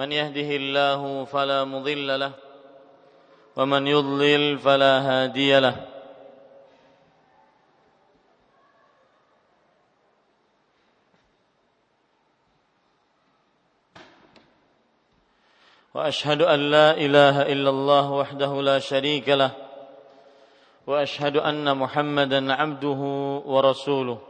من يهده الله فلا مضل له ومن يضلل فلا هادي له. وأشهد أن لا إله إلا الله وحده لا شريك له وأشهد أن محمدا عبده ورسوله.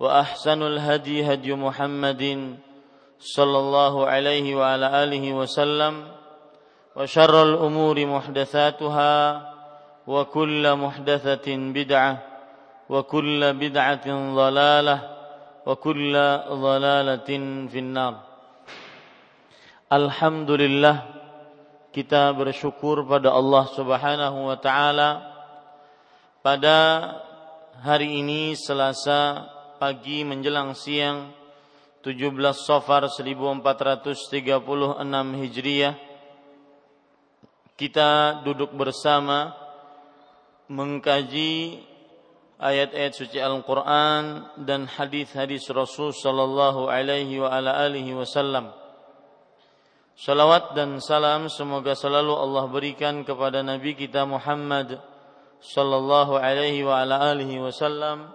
وأحسن الهدي هدي محمد صلى الله عليه وعلى آله وسلم وشر الأمور محدثاتها وكل محدثة بدعة وكل بدعة ضلالة وكل ضلالة في النار. Alhamdulillah kita bersyukur pada Allah Subhanahu wa taala. Pada hari ini Selasa pagi menjelang siang 17 Safar 1436 Hijriah kita duduk bersama mengkaji ayat-ayat suci Al-Quran dan hadis-hadis Rasul Sallallahu Alaihi wa ala alihi Wasallam. Salawat dan salam semoga selalu Allah berikan kepada Nabi kita Muhammad Sallallahu Alaihi wa ala alihi Wasallam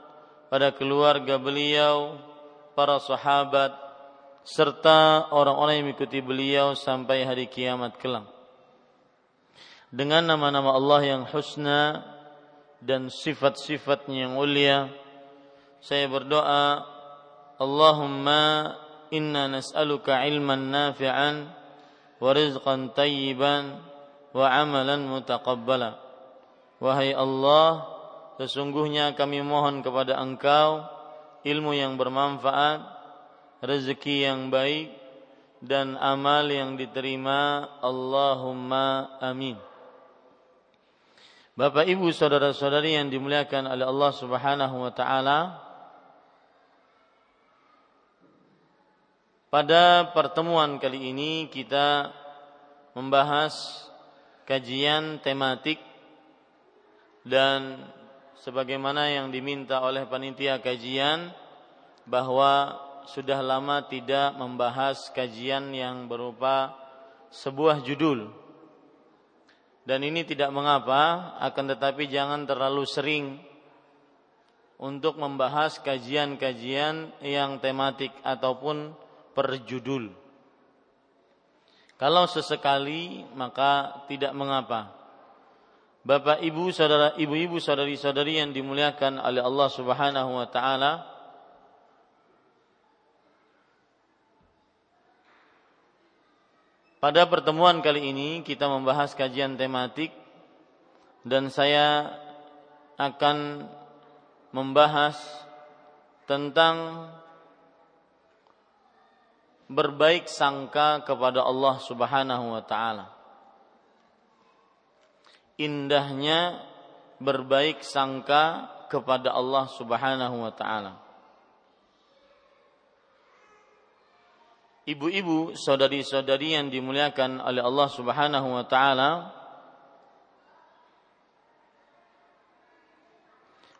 pada keluarga beliau, para sahabat, serta orang-orang yang mengikuti beliau sampai hari kiamat kelak. Dengan nama-nama Allah yang husna dan sifat-sifatnya yang mulia saya berdoa Allahumma inna nas'aluka ilman nafi'an wa rizqan tayyiban wa amalan mutaqabbala wahai Allah sesungguhnya kami mohon kepada Engkau ilmu yang bermanfaat rezeki yang baik dan amal yang diterima. Allahumma amin. Bapak Ibu saudara-saudari yang dimuliakan oleh Allah Subhanahu wa taala Pada pertemuan kali ini kita membahas kajian tematik dan sebagaimana yang diminta oleh panitia kajian bahwa sudah lama tidak membahas kajian yang berupa sebuah judul dan ini tidak mengapa akan tetapi jangan terlalu sering untuk membahas kajian-kajian yang tematik ataupun perjudul. Kalau sesekali maka tidak mengapa. Bapak Ibu saudara ibu-ibu saudari-saudari yang dimuliakan oleh Allah Subhanahu wa taala Pada pertemuan kali ini kita membahas kajian tematik dan saya akan membahas tentang berbaik sangka kepada Allah Subhanahu wa taala. Indahnya berbaik sangka kepada Allah Subhanahu wa taala. ibu-ibu, saudari-saudari yang dimuliakan oleh Allah Subhanahu wa taala,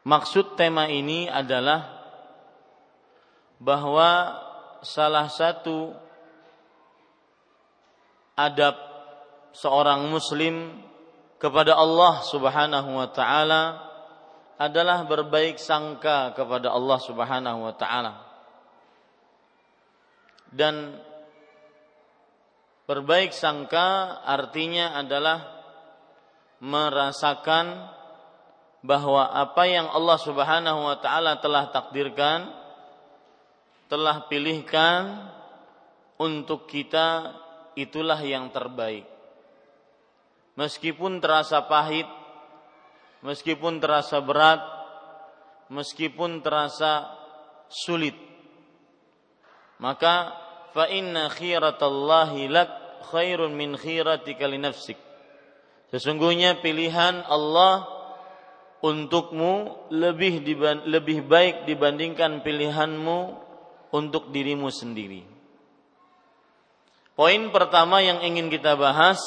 maksud tema ini adalah bahwa salah satu adab seorang muslim kepada Allah Subhanahu wa taala adalah berbaik sangka kepada Allah Subhanahu wa taala dan Berbaik sangka artinya adalah merasakan bahwa apa yang Allah Subhanahu wa taala telah takdirkan telah pilihkan untuk kita itulah yang terbaik. Meskipun terasa pahit, meskipun terasa berat, meskipun terasa sulit. Maka fa inna khiratallahi lak khairun min khiratika li. Sesungguhnya pilihan Allah untukmu lebih lebih baik dibandingkan pilihanmu untuk dirimu sendiri. Poin pertama yang ingin kita bahas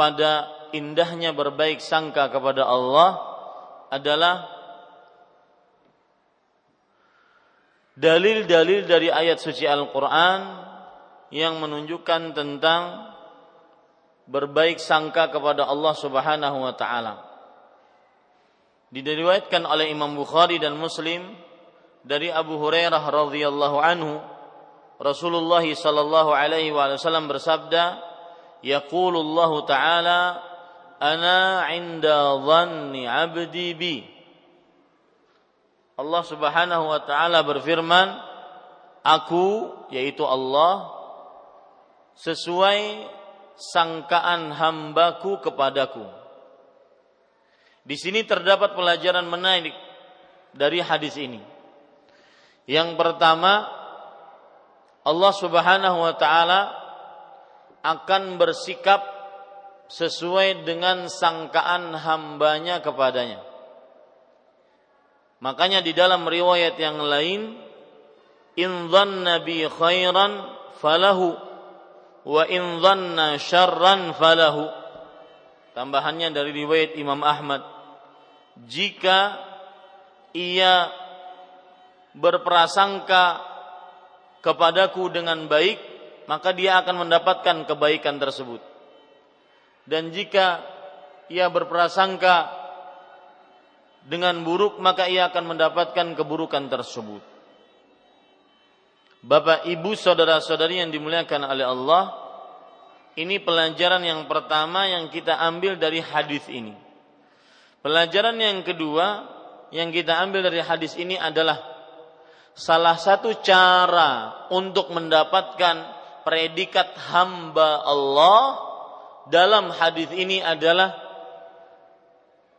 pada indahnya berbaik sangka kepada Allah adalah dalil-dalil dari ayat suci Al-Qur'an yang menunjukkan tentang berbaik sangka kepada Allah Subhanahu wa taala. Diriwayatkan oleh Imam Bukhari dan Muslim dari Abu Hurairah radhiyallahu anhu Rasulullah sallallahu alaihi wasallam bersabda, "Yaqulullahu ta'ala, ana 'inda dhanni 'abdi bi." Allah Subhanahu wa taala berfirman, "Aku yaitu Allah sesuai sangkaan hambaku kepadaku. Di sini terdapat pelajaran menarik dari hadis ini. Yang pertama, Allah Subhanahu wa taala akan bersikap sesuai dengan sangkaan hambanya kepadanya. Makanya di dalam riwayat yang lain, in dhanna bi khairan falahu wa in dhanna syarran falahu. Tambahannya dari riwayat Imam Ahmad. Jika ia berprasangka kepadaku dengan baik, maka dia akan mendapatkan kebaikan tersebut. Dan jika ia berprasangka dengan buruk, maka ia akan mendapatkan keburukan tersebut. Bapak, Ibu, saudara-saudari yang dimuliakan oleh Allah, ini pelajaran yang pertama yang kita ambil dari hadis ini. Pelajaran yang kedua yang kita ambil dari hadis ini adalah salah satu cara untuk mendapatkan predikat hamba Allah dalam hadis ini adalah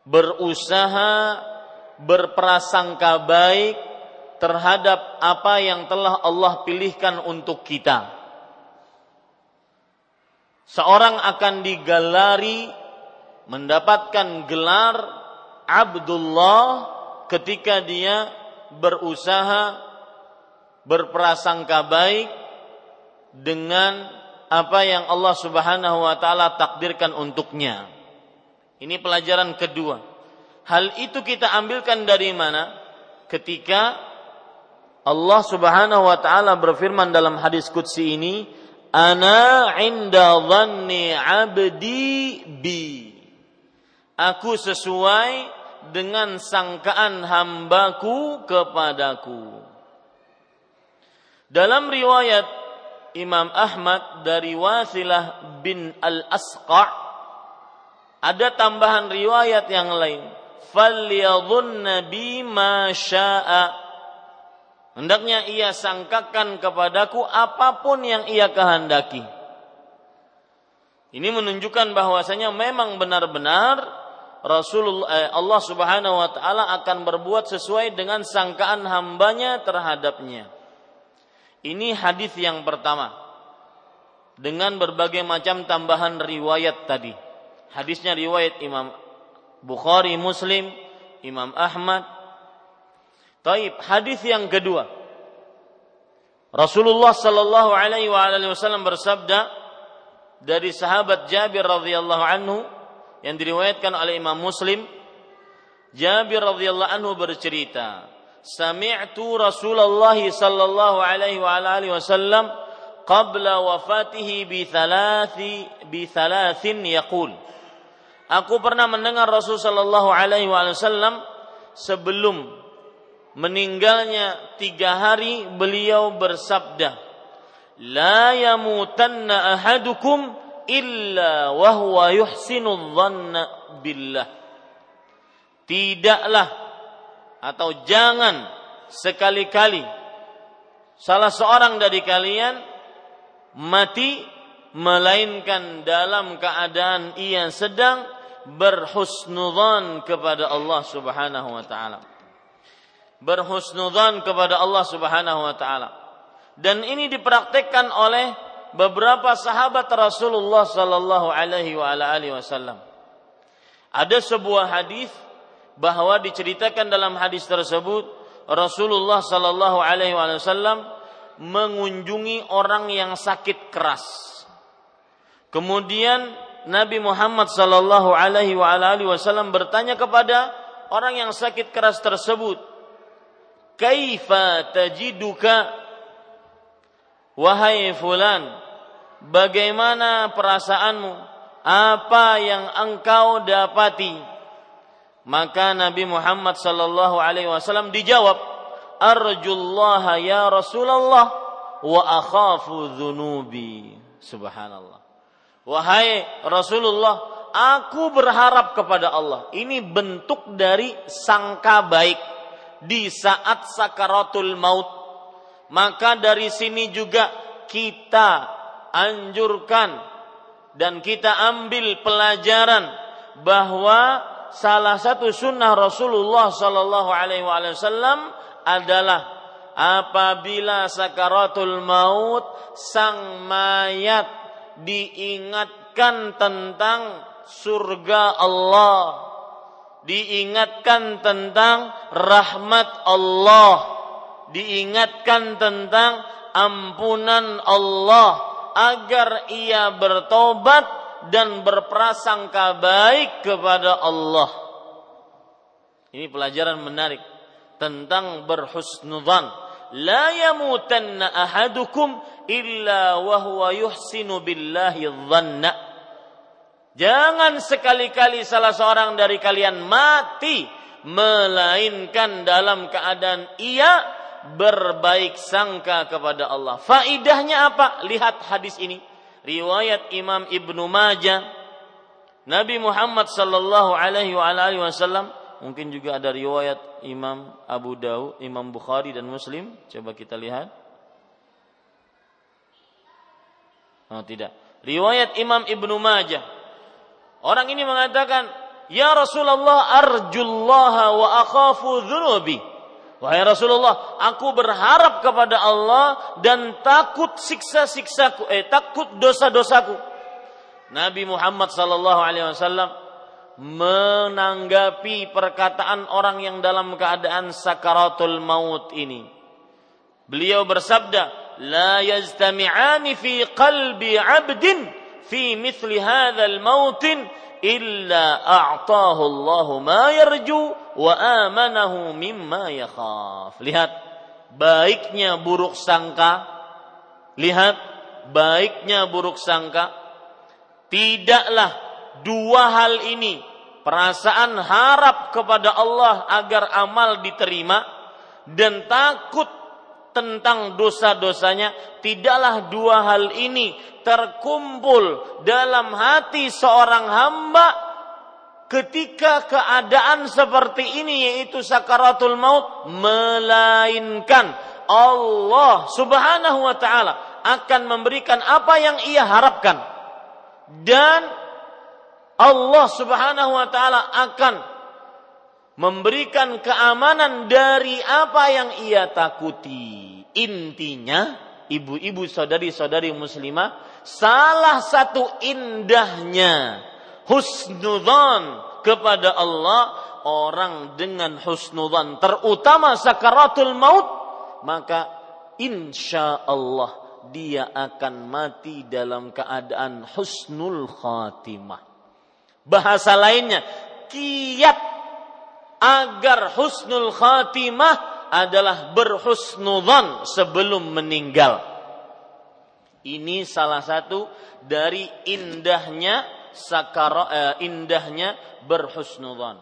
berusaha berprasangka baik terhadap apa yang telah Allah pilihkan untuk kita. Seorang akan digalari mendapatkan gelar Abdullah ketika dia berusaha berprasangka baik dengan apa yang Allah Subhanahu wa taala takdirkan untuknya. Ini pelajaran kedua. Hal itu kita ambilkan dari mana? Ketika Allah Subhanahu wa taala berfirman dalam hadis qudsi ini, "Ana 'inda dhanni 'abdi bi." Aku sesuai dengan sangkaan hambaku kepadaku. Dalam riwayat Imam Ahmad dari Wasilah bin Al-Asqa' ada tambahan riwayat yang lain. Falyadhunna bi ma syaa Hendaknya ia sangkakan kepadaku apa pun yang ia kehendaki. Ini menunjukkan bahwasanya memang benar-benar Rasulullah eh, Allah Subhanahu wa taala akan berbuat sesuai dengan sangkaan hambanya terhadapnya. Ini hadis yang pertama. Dengan berbagai macam tambahan riwayat tadi. Hadisnya riwayat Imam Bukhari, Muslim, Imam Ahmad, Taib, hadis yang kedua. Rasulullah sallallahu alaihi wasallam bersabda dari sahabat Jabir radhiyallahu anhu yang diriwayatkan oleh Imam Muslim, Jabir radhiyallahu anhu bercerita, "Sami'tu Rasulullah sallallahu alaihi wa alihi wasallam qabla wafatihi bi thalathi bi thalathin yaqul." Aku pernah mendengar Rasul sallallahu alaihi wasallam sebelum meninggalnya tiga hari beliau bersabda la yamutanna ahadukum illa wa huwa yuhsinu dhanna billah. Tidaklah atau jangan sekali-kali salah seorang dari kalian mati melainkan dalam keadaan ia sedang berhusnudzan kepada Allah Subhanahu wa taala. Berhusnudzan kepada Allah Subhanahu wa taala. Dan ini dipraktekkan oleh beberapa sahabat Rasulullah sallallahu alaihi wasallam. Ada sebuah hadis bahwa diceritakan dalam hadis tersebut Rasulullah sallallahu alaihi wasallam mengunjungi orang yang sakit keras. Kemudian Nabi Muhammad sallallahu alaihi wasallam bertanya kepada orang yang sakit keras tersebut, "Kaifa tajiduka wahai fulan?" bagaimana perasaanmu? Apa yang engkau dapati? Maka Nabi Muhammad sallallahu alaihi wasallam dijawab, "Arjullaha ya Rasulullah wa akhafu dzunubi." Subhanallah. Wahai Rasulullah, aku berharap kepada Allah. Ini bentuk dari sangka baik di saat sakaratul maut. Maka dari sini juga kita anjurkan dan kita ambil pelajaran bahwa salah satu sunnah Rasulullah Sallallahu Alaihi Wasallam adalah apabila sakaratul maut sang mayat diingatkan tentang surga Allah, diingatkan tentang rahmat Allah, diingatkan tentang ampunan Allah agar ia bertobat dan berprasangka baik kepada Allah. Ini pelajaran menarik tentang berhusnudzan. La yamutanna ahadukum illa wa huwa yuhsinu billahi dhanna. Jangan sekali-kali salah seorang dari kalian mati melainkan dalam keadaan ia berbaik sangka kepada Allah. Faidahnya apa? Lihat hadis ini. Riwayat Imam Ibnu Majah. Nabi Muhammad sallallahu alaihi wasallam mungkin juga ada riwayat Imam Abu Dawud, Imam Bukhari dan Muslim. Coba kita lihat. Oh, tidak. Riwayat Imam Ibnu Majah. Orang ini mengatakan, "Ya Rasulullah, arjullaha wa akhafu dzunubi." Wahai Rasulullah, aku berharap kepada Allah dan takut siksa-siksaku, eh takut dosa-dosaku. Nabi Muhammad sallallahu alaihi wasallam menanggapi perkataan orang yang dalam keadaan sakaratul maut ini. Beliau bersabda, "La yajtami'ani fi qalbi 'abdin fi mithli hadzal mautin illa a'tahu Allahu ma yarju wa amanahu mimma yakhaf. Lihat baiknya buruk sangka. Lihat baiknya buruk sangka. Tidaklah dua hal ini perasaan harap kepada Allah agar amal diterima dan takut tentang dosa-dosanya tidaklah dua hal ini terkumpul dalam hati seorang hamba ketika keadaan seperti ini yaitu sakaratul maut melainkan Allah Subhanahu wa taala akan memberikan apa yang ia harapkan. Dan Allah Subhanahu wa taala akan memberikan keamanan dari apa yang ia takuti. Intinya, ibu-ibu saudari-saudari muslimah, salah satu indahnya husnudzan kepada Allah orang dengan husnudzan terutama sakaratul maut maka insya Allah dia akan mati dalam keadaan husnul khatimah bahasa lainnya kiat agar husnul khatimah adalah berhusnudzan sebelum meninggal ini salah satu dari indahnya sakara uh, indahnya berhusnudzan.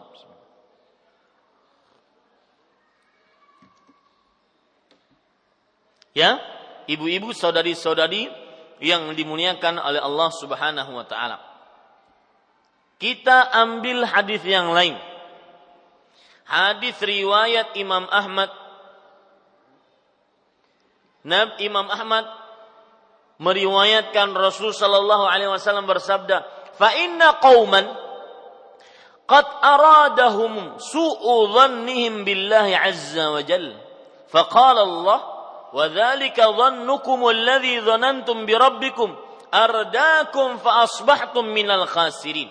Ya, ibu-ibu saudari-saudari yang dimuliakan oleh Allah Subhanahu wa taala. Kita ambil hadis yang lain. Hadis riwayat Imam Ahmad. Nab Imam Ahmad meriwayatkan Rasul sallallahu alaihi wasallam bersabda, "Fa inna qauman qad aradahum su'u dhannihim billahi azza wa jalla." Faqala Allah, "Wa dzalika dhannukum alladhi dhanantum bi rabbikum ardakum fa asbahtum minal khasirin."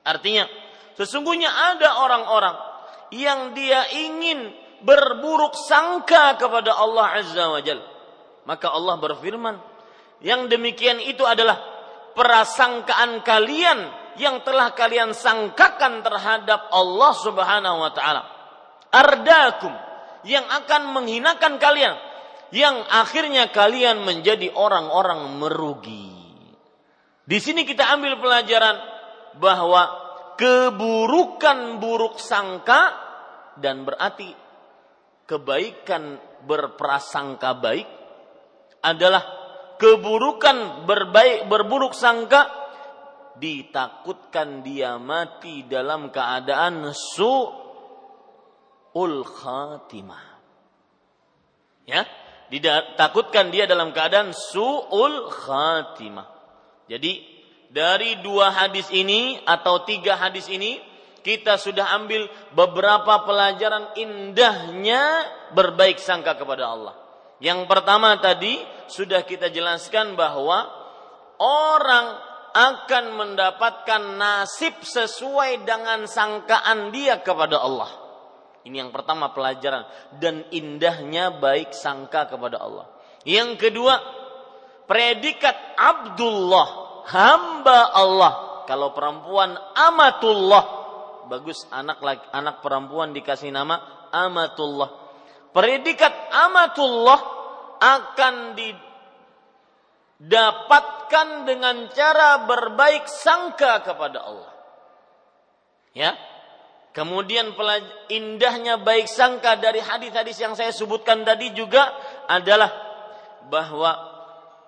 Artinya, sesungguhnya ada orang-orang yang dia ingin berburuk sangka kepada Allah Azza wa Jal. Maka Allah berfirman, yang demikian itu adalah prasangkaan kalian yang telah kalian sangkakan terhadap Allah Subhanahu wa taala. Ardakum yang akan menghinakan kalian, yang akhirnya kalian menjadi orang-orang merugi. Di sini kita ambil pelajaran bahwa keburukan buruk sangka dan berarti kebaikan berprasangka baik adalah keburukan berbaik berburuk sangka ditakutkan dia mati dalam keadaan su'ul khatimah. Ya, ditakutkan dia dalam keadaan su'ul khatimah. Jadi dari dua hadis ini atau tiga hadis ini kita sudah ambil beberapa pelajaran indahnya berbaik sangka kepada Allah. Yang pertama tadi sudah kita jelaskan bahwa orang akan mendapatkan nasib sesuai dengan sangkaan dia kepada Allah. Ini yang pertama pelajaran dan indahnya baik sangka kepada Allah. Yang kedua, predikat Abdullah hamba Allah. Kalau perempuan amatullah. Bagus anak anak perempuan dikasih nama amatullah. Predikat amatullah akan didapatkan dengan cara berbaik sangka kepada Allah. Ya. Kemudian indahnya baik sangka dari hadis-hadis yang saya sebutkan tadi juga adalah bahwa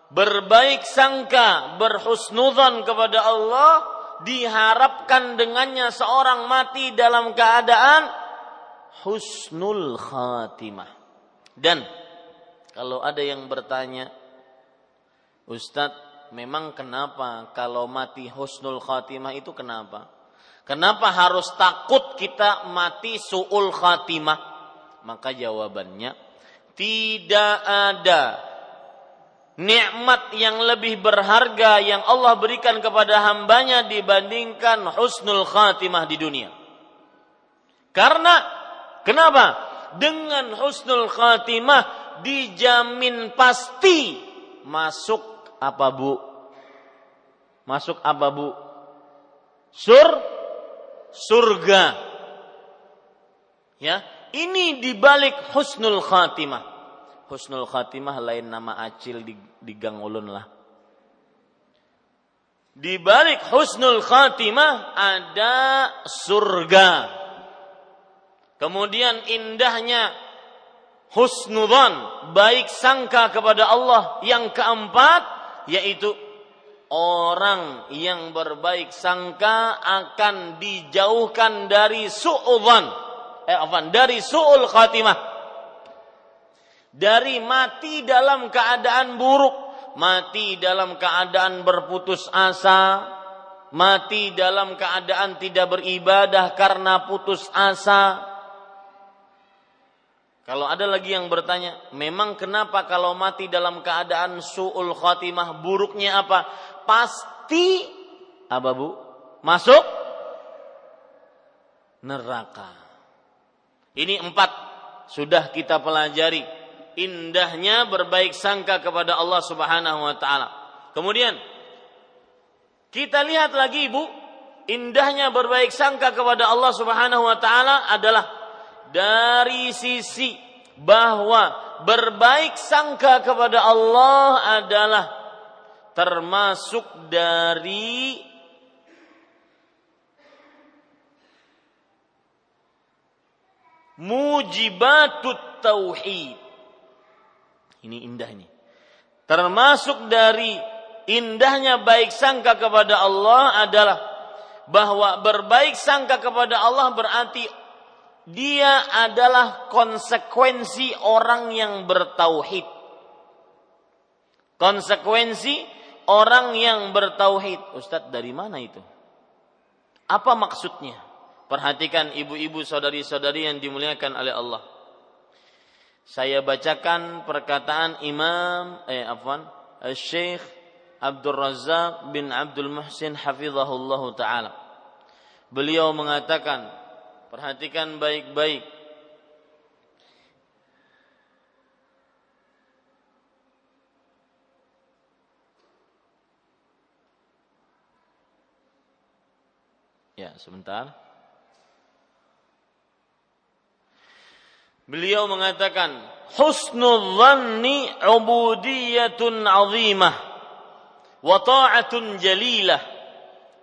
berbaik sangka, berhusnudzon kepada Allah diharapkan dengannya seorang mati dalam keadaan husnul khatimah. Dan kalau ada yang bertanya, Ustadz, memang kenapa kalau mati husnul khatimah itu kenapa? Kenapa harus takut kita mati su'ul khatimah? Maka jawabannya, tidak ada nikmat yang lebih berharga yang Allah berikan kepada hambanya dibandingkan husnul khatimah di dunia. Karena kenapa? Dengan husnul khatimah dijamin pasti masuk apa bu? Masuk apa bu? Sur surga. Ya, ini dibalik husnul khatimah husnul khatimah lain nama acil di, di gang ulun lah. Di balik husnul khatimah ada surga. Kemudian indahnya husnudzan, baik sangka kepada Allah. Yang keempat yaitu orang yang berbaik sangka akan dijauhkan dari su'udzan. Eh, apa? Dari su'ul khatimah dari mati dalam keadaan buruk, mati dalam keadaan berputus asa, mati dalam keadaan tidak beribadah karena putus asa. Kalau ada lagi yang bertanya, memang kenapa kalau mati dalam keadaan su'ul khatimah buruknya apa? Pasti apa Bu? Masuk neraka. Ini empat sudah kita pelajari indahnya berbaik sangka kepada Allah Subhanahu wa taala. Kemudian kita lihat lagi Ibu, indahnya berbaik sangka kepada Allah Subhanahu wa taala adalah dari sisi bahwa berbaik sangka kepada Allah adalah termasuk dari mujibatut tauhid ini indah ini. Termasuk dari indahnya baik sangka kepada Allah adalah bahwa berbaik sangka kepada Allah berarti dia adalah konsekuensi orang yang bertauhid. Konsekuensi orang yang bertauhid. Ustadz dari mana itu? Apa maksudnya? Perhatikan ibu-ibu saudari-saudari yang dimuliakan oleh Allah. Saya bacakan perkataan Imam eh afwan Syekh Abdul Razak bin Abdul Muhsin hafizahullah taala. Beliau mengatakan, perhatikan baik-baik. Ya, sebentar. Beliau mengatakan, husnul dhanni ubudiyatun azimah wa ta'atun jalilah.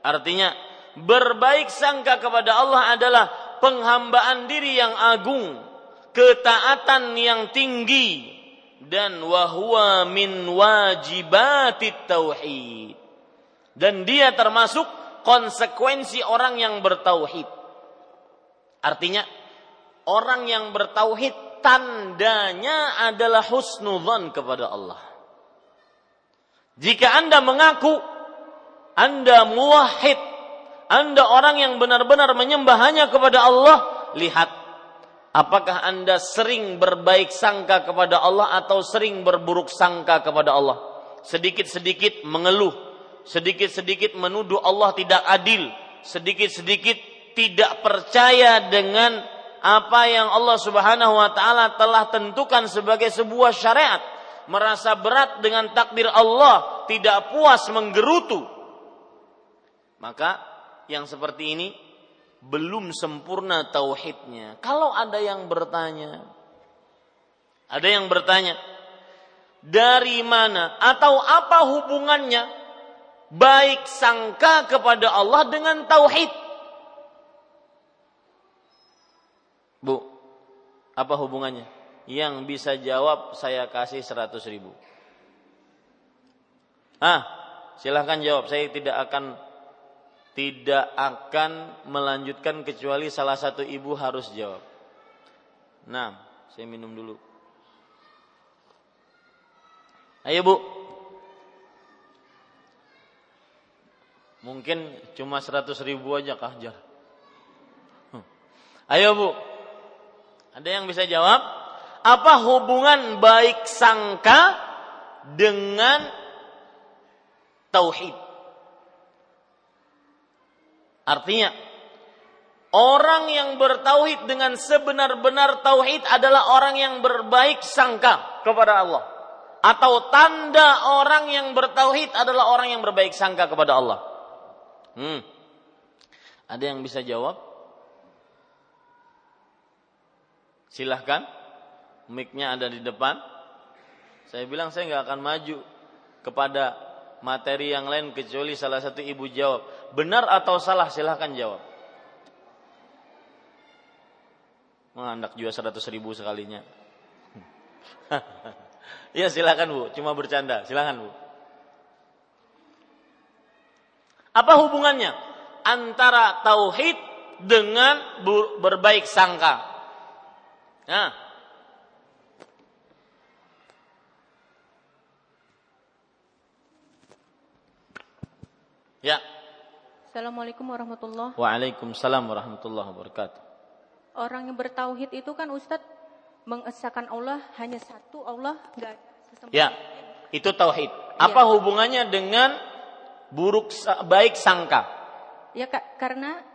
Artinya berbaik sangka kepada Allah adalah penghambaan diri yang agung, ketaatan yang tinggi dan wahwa min wajibatit tauhid. Dan dia termasuk konsekuensi orang yang bertauhid. Artinya orang yang bertauhid tandanya adalah husnudzon kepada Allah. Jika Anda mengaku Anda muwahhid, Anda orang yang benar-benar menyembah hanya kepada Allah, lihat apakah Anda sering berbaik sangka kepada Allah atau sering berburuk sangka kepada Allah. Sedikit-sedikit mengeluh, sedikit-sedikit menuduh Allah tidak adil, sedikit-sedikit tidak percaya dengan apa yang Allah Subhanahu wa taala telah tentukan sebagai sebuah syariat merasa berat dengan takdir Allah, tidak puas menggerutu. Maka yang seperti ini belum sempurna tauhidnya. Kalau ada yang bertanya, ada yang bertanya, dari mana atau apa hubungannya baik sangka kepada Allah dengan tauhid? Bu, apa hubungannya? yang bisa jawab saya kasih 100 ribu. Ah, silahkan jawab. Saya tidak akan tidak akan melanjutkan kecuali salah satu ibu harus jawab. Nah, saya minum dulu. Ayo bu. Mungkin cuma 100 ribu aja kah jar. Ayo bu. Ada yang bisa jawab? apa hubungan baik sangka dengan tauhid? Artinya, orang yang bertauhid dengan sebenar-benar tauhid adalah orang yang berbaik sangka kepada Allah. Atau tanda orang yang bertauhid adalah orang yang berbaik sangka kepada Allah. Hmm. Ada yang bisa jawab? Silahkan mic-nya ada di depan. Saya bilang saya nggak akan maju kepada materi yang lain kecuali salah satu ibu jawab. Benar atau salah silahkan jawab. Mengandak juga 100 ribu sekalinya. ya silakan bu, cuma bercanda. Silakan bu. Apa hubungannya antara tauhid dengan berbaik sangka? Nah, Ya. Assalamualaikum warahmatullahi Waalaikumsalam warahmatullahi wabarakatuh. Orang yang bertauhid itu kan Ustadz mengesahkan Allah hanya satu Allah enggak Ya, itu tauhid. Apa ya. hubungannya dengan buruk baik sangka? Ya kak, karena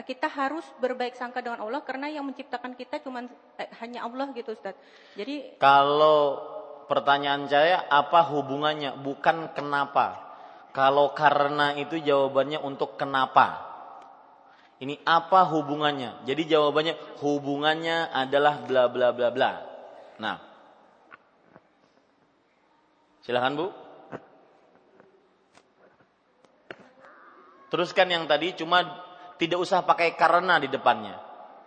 kita harus berbaik sangka dengan Allah karena yang menciptakan kita cuma eh, hanya Allah gitu Ustaz. Jadi kalau pertanyaan saya apa hubungannya bukan kenapa? Kalau karena itu jawabannya untuk kenapa. Ini apa hubungannya? Jadi jawabannya hubungannya adalah bla bla bla bla. Nah. Silahkan Bu. Teruskan yang tadi cuma tidak usah pakai karena di depannya.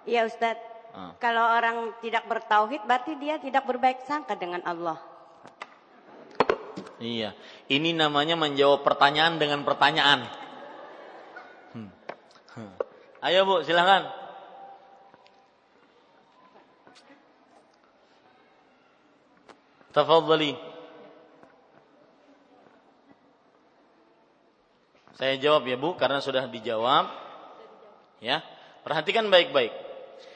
Iya Ustadz. Hmm. Kalau orang tidak bertauhid berarti dia tidak berbaik sangka dengan Allah. Iya. Ini namanya menjawab pertanyaan dengan pertanyaan. Hmm. Ayo Bu, silakan. Tafadhali. Saya jawab ya Bu karena sudah dijawab. Ya. Perhatikan baik-baik.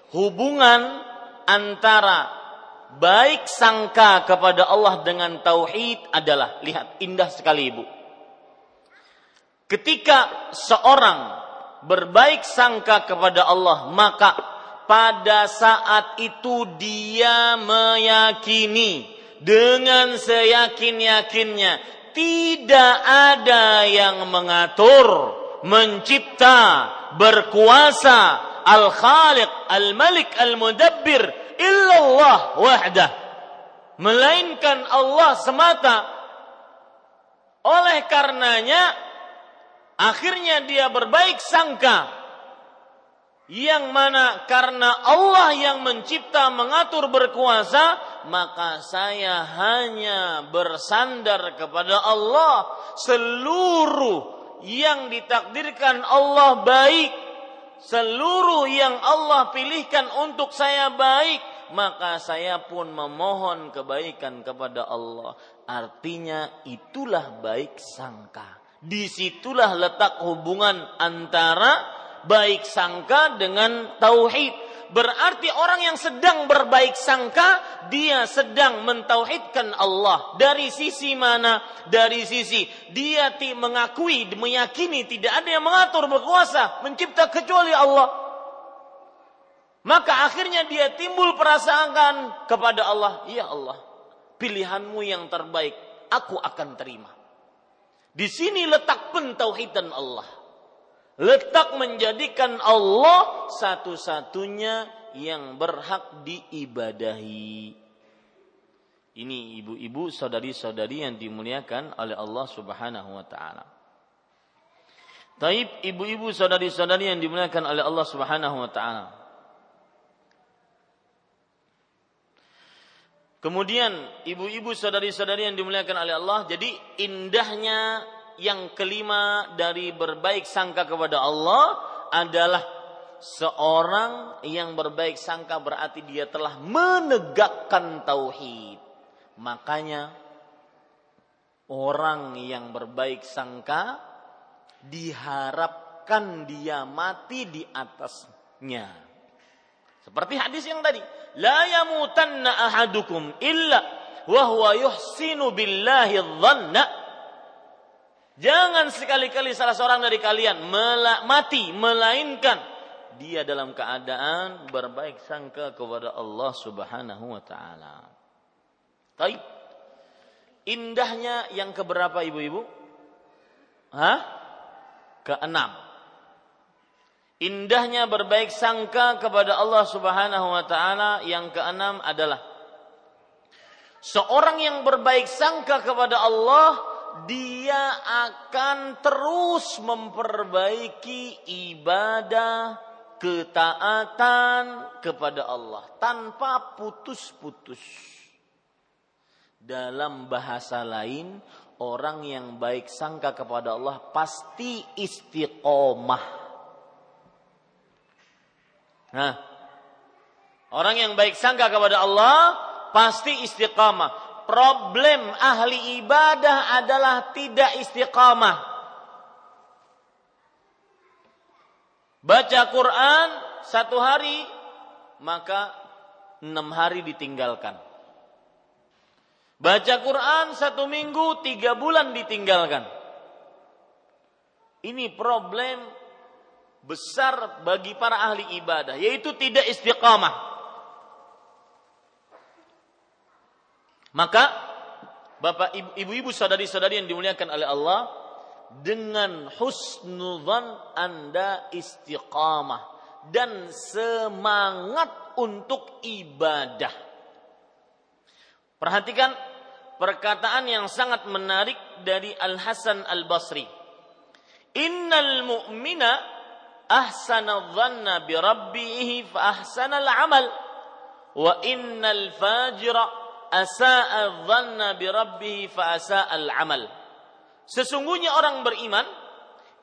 Hubungan antara baik sangka kepada Allah dengan tauhid adalah lihat indah sekali Ibu. Ketika seorang berbaik sangka kepada Allah, maka pada saat itu dia meyakini dengan seyakin-yakinnya tidak ada yang mengatur, mencipta, berkuasa, al-khaliq, al-malik, al-mudabbir illallah wahdah. Melainkan Allah semata. Oleh karenanya akhirnya dia berbaik sangka. Yang mana karena Allah yang mencipta mengatur berkuasa maka saya hanya bersandar kepada Allah seluruh yang ditakdirkan Allah baik seluruh yang Allah pilihkan untuk saya baik, maka saya pun memohon kebaikan kepada Allah. Artinya itulah baik sangka. Di situlah letak hubungan antara baik sangka dengan tauhid. Berarti orang yang sedang berbaik sangka, dia sedang mentauhidkan Allah. Dari sisi mana? Dari sisi dia mengakui, meyakini tidak ada yang mengatur berkuasa, mencipta kecuali Allah. Maka akhirnya dia timbul perasaan kepada Allah, ya Allah, pilihanmu yang terbaik, aku akan terima. Di sini letak pentauhidan Allah letak menjadikan Allah satu-satunya yang berhak diibadahi. Ini ibu-ibu, saudari-saudari yang dimuliakan oleh Allah Subhanahu wa taala. Taib ibu-ibu, saudari-saudari yang dimuliakan oleh Allah Subhanahu wa taala. Kemudian ibu-ibu, saudari-saudari yang dimuliakan oleh Allah, jadi indahnya yang kelima dari berbaik sangka kepada Allah adalah seorang yang berbaik sangka berarti dia telah menegakkan tauhid. Makanya orang yang berbaik sangka diharapkan dia mati di atasnya. Seperti hadis yang tadi, la yamutanna ahadukum illa wa huwa yuhsinu billahi dhanna Jangan sekali-kali salah seorang dari kalian mati melainkan dia dalam keadaan berbaik sangka kepada Allah Subhanahu wa taala. Baik. Indahnya yang keberapa ibu-ibu? Hah? Keenam. Indahnya berbaik sangka kepada Allah Subhanahu wa taala yang keenam adalah seorang yang berbaik sangka kepada Allah dia akan terus memperbaiki ibadah ketaatan kepada Allah tanpa putus-putus. Dalam bahasa lain, orang yang baik sangka kepada Allah pasti istiqomah. Nah, orang yang baik sangka kepada Allah pasti istiqamah problem ahli ibadah adalah tidak istiqamah. Baca Quran satu hari, maka enam hari ditinggalkan. Baca Quran satu minggu, tiga bulan ditinggalkan. Ini problem besar bagi para ahli ibadah, yaitu tidak istiqamah. Maka Bapak ibu-ibu saudari-saudari yang dimuliakan oleh Allah dengan husnudzan Anda istiqamah dan semangat untuk ibadah. Perhatikan perkataan yang sangat menarik dari Al Hasan Al Basri. Innal mu'mina ahsana dhanna bi rabbih fa ahsana al amal wa innal fajira asa'a bi rabbih fa asa'al amal. Sesungguhnya orang beriman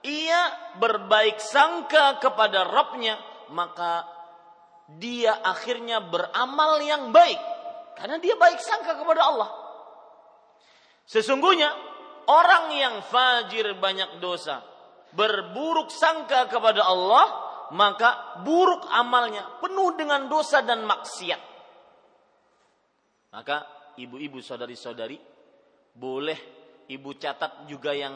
ia berbaik sangka kepada Rabbnya maka dia akhirnya beramal yang baik karena dia baik sangka kepada Allah. Sesungguhnya orang yang fajir banyak dosa, berburuk sangka kepada Allah, maka buruk amalnya penuh dengan dosa dan maksiat. Maka ibu-ibu saudari-saudari boleh ibu catat juga yang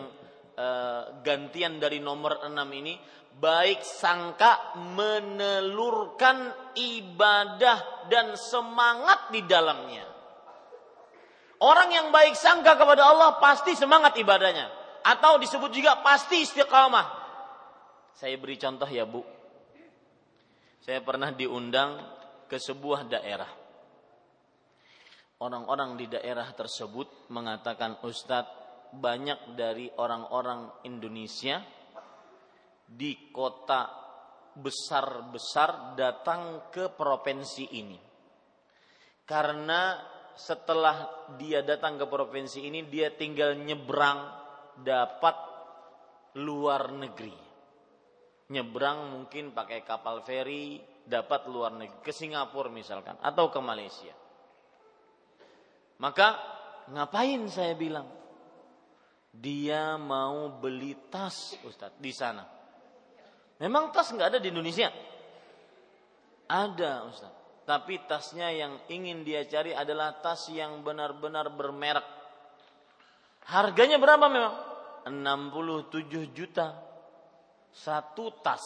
uh, gantian dari nomor 6 ini baik sangka menelurkan ibadah dan semangat di dalamnya. Orang yang baik sangka kepada Allah pasti semangat ibadahnya atau disebut juga pasti istiqamah. Saya beri contoh ya, Bu. Saya pernah diundang ke sebuah daerah orang-orang di daerah tersebut mengatakan Ustadz banyak dari orang-orang Indonesia di kota besar-besar datang ke provinsi ini. Karena setelah dia datang ke provinsi ini dia tinggal nyebrang dapat luar negeri. Nyebrang mungkin pakai kapal feri dapat luar negeri ke Singapura misalkan atau ke Malaysia. Maka ngapain saya bilang? Dia mau beli tas Ustadz di sana. Memang tas nggak ada di Indonesia? Ada Ustadz. Tapi tasnya yang ingin dia cari adalah tas yang benar-benar bermerek. Harganya berapa memang? 67 juta. Satu tas.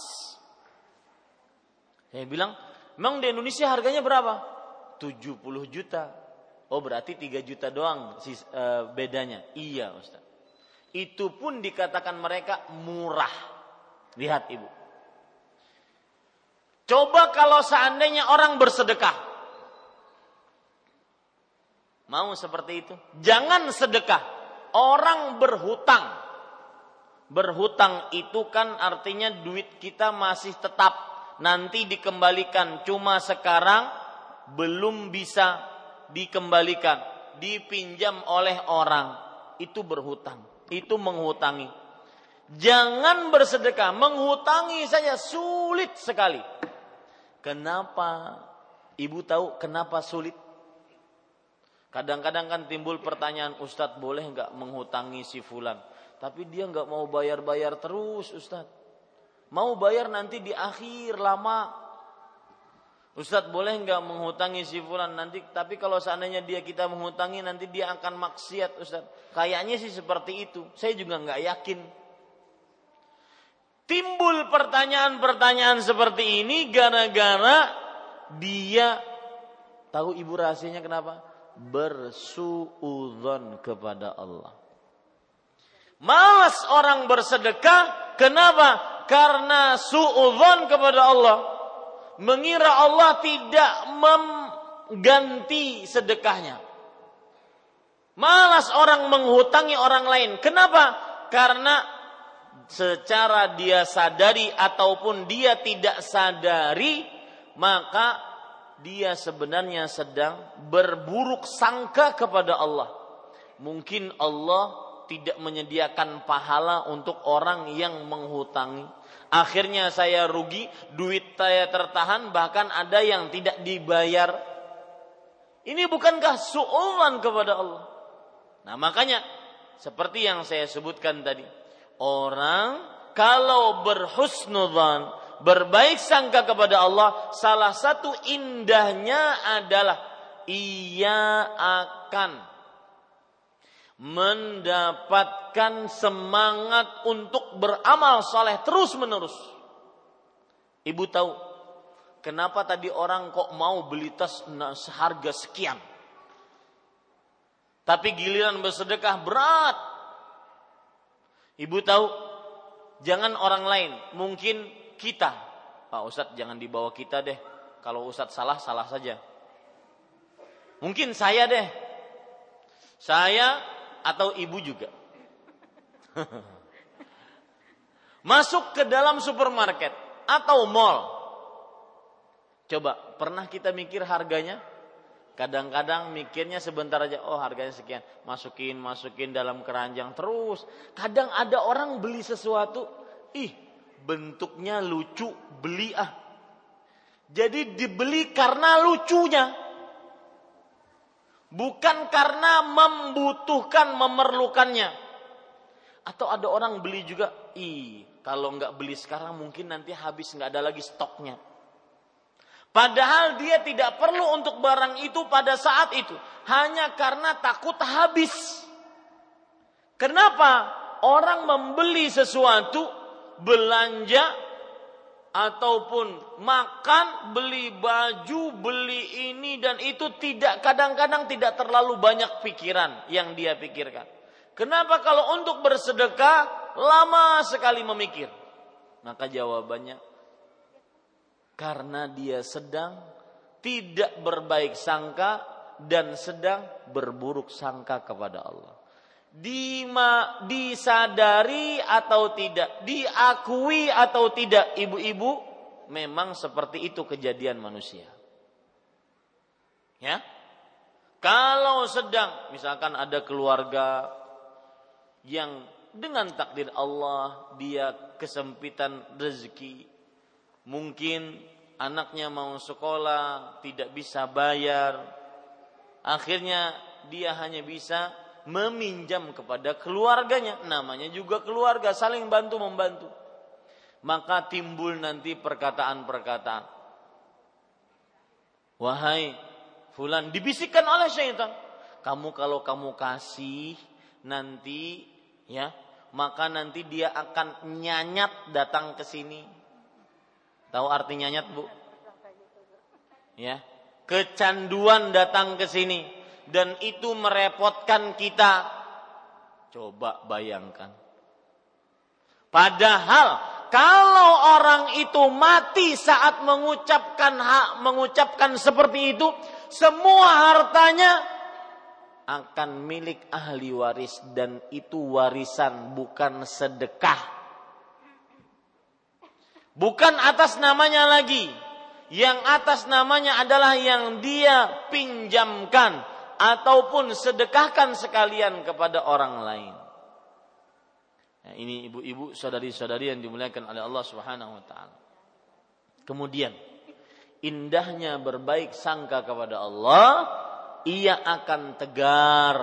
Saya bilang, memang di Indonesia harganya berapa? 70 juta. Oh berarti 3 juta doang si, uh, bedanya. Iya Ustaz. Itu pun dikatakan mereka murah. Lihat Ibu. Coba kalau seandainya orang bersedekah. Mau seperti itu? Jangan sedekah. Orang berhutang. Berhutang itu kan artinya duit kita masih tetap nanti dikembalikan. Cuma sekarang belum bisa dikembalikan, dipinjam oleh orang, itu berhutang, itu menghutangi. Jangan bersedekah, menghutangi saja sulit sekali. Kenapa? Ibu tahu kenapa sulit? Kadang-kadang kan timbul pertanyaan, Ustadz boleh nggak menghutangi si fulan? Tapi dia nggak mau bayar-bayar terus, Ustadz. Mau bayar nanti di akhir lama, Ustadz boleh nggak menghutangi si fulan nanti tapi kalau seandainya dia kita menghutangi nanti dia akan maksiat Ustadz. Kayaknya sih seperti itu. Saya juga nggak yakin. Timbul pertanyaan-pertanyaan seperti ini gara-gara dia tahu ibu rahasianya kenapa? Bersuudzon kepada Allah. Malas orang bersedekah, kenapa? Karena suudzon kepada Allah mengira Allah tidak mengganti sedekahnya. Malas orang menghutangi orang lain. Kenapa? Karena secara dia sadari ataupun dia tidak sadari, maka dia sebenarnya sedang berburuk sangka kepada Allah. Mungkin Allah tidak menyediakan pahala untuk orang yang menghutangi Akhirnya saya rugi, duit saya tertahan, bahkan ada yang tidak dibayar. Ini bukankah su'ulan kepada Allah? Nah makanya, seperti yang saya sebutkan tadi. Orang kalau berhusnudzan, berbaik sangka kepada Allah, salah satu indahnya adalah ia akan mendapatkan semangat untuk beramal soleh terus menerus. Ibu tahu kenapa tadi orang kok mau beli tas seharga sekian? Tapi giliran bersedekah berat. Ibu tahu, jangan orang lain, mungkin kita. Pak Ustadz jangan dibawa kita deh. Kalau Ustadz salah, salah saja. Mungkin saya deh. Saya atau ibu juga. Masuk ke dalam supermarket atau mall. Coba, pernah kita mikir harganya? Kadang-kadang mikirnya sebentar aja, oh harganya sekian, masukin, masukin dalam keranjang terus. Kadang ada orang beli sesuatu, ih bentuknya lucu, beli ah. Jadi dibeli karena lucunya. Bukan karena membutuhkan, memerlukannya. Atau ada orang beli juga, ih kalau nggak beli sekarang mungkin nanti habis nggak ada lagi stoknya. Padahal dia tidak perlu untuk barang itu pada saat itu. Hanya karena takut habis. Kenapa? Orang membeli sesuatu, belanja, ataupun makan, beli baju, beli ini dan itu tidak kadang-kadang tidak terlalu banyak pikiran yang dia pikirkan. Kenapa kalau untuk bersedekah lama sekali memikir? Maka jawabannya karena dia sedang tidak berbaik sangka dan sedang berburuk sangka kepada Allah. Dima, disadari atau tidak, diakui atau tidak? Ibu-ibu, memang seperti itu kejadian manusia. Ya, kalau sedang misalkan ada keluarga yang dengan takdir Allah dia kesempitan rezeki, mungkin anaknya mau sekolah tidak bisa bayar akhirnya dia hanya bisa meminjam kepada keluarganya. Namanya juga keluarga saling bantu membantu. Maka timbul nanti perkataan-perkataan. Wahai fulan dibisikkan oleh syaitan. Kamu kalau kamu kasih nanti ya maka nanti dia akan nyanyat datang ke sini. Tahu artinya nyat, Bu? Ya. Kecanduan datang ke sini dan itu merepotkan kita. Coba bayangkan. Padahal kalau orang itu mati saat mengucapkan hak mengucapkan seperti itu, semua hartanya akan milik ahli waris dan itu warisan bukan sedekah. Bukan atas namanya lagi. Yang atas namanya adalah yang dia pinjamkan ataupun sedekahkan sekalian kepada orang lain. Ya, ini ibu-ibu, saudari-saudari yang dimuliakan oleh Allah Subhanahu wa taala. Kemudian indahnya berbaik sangka kepada Allah, ia akan tegar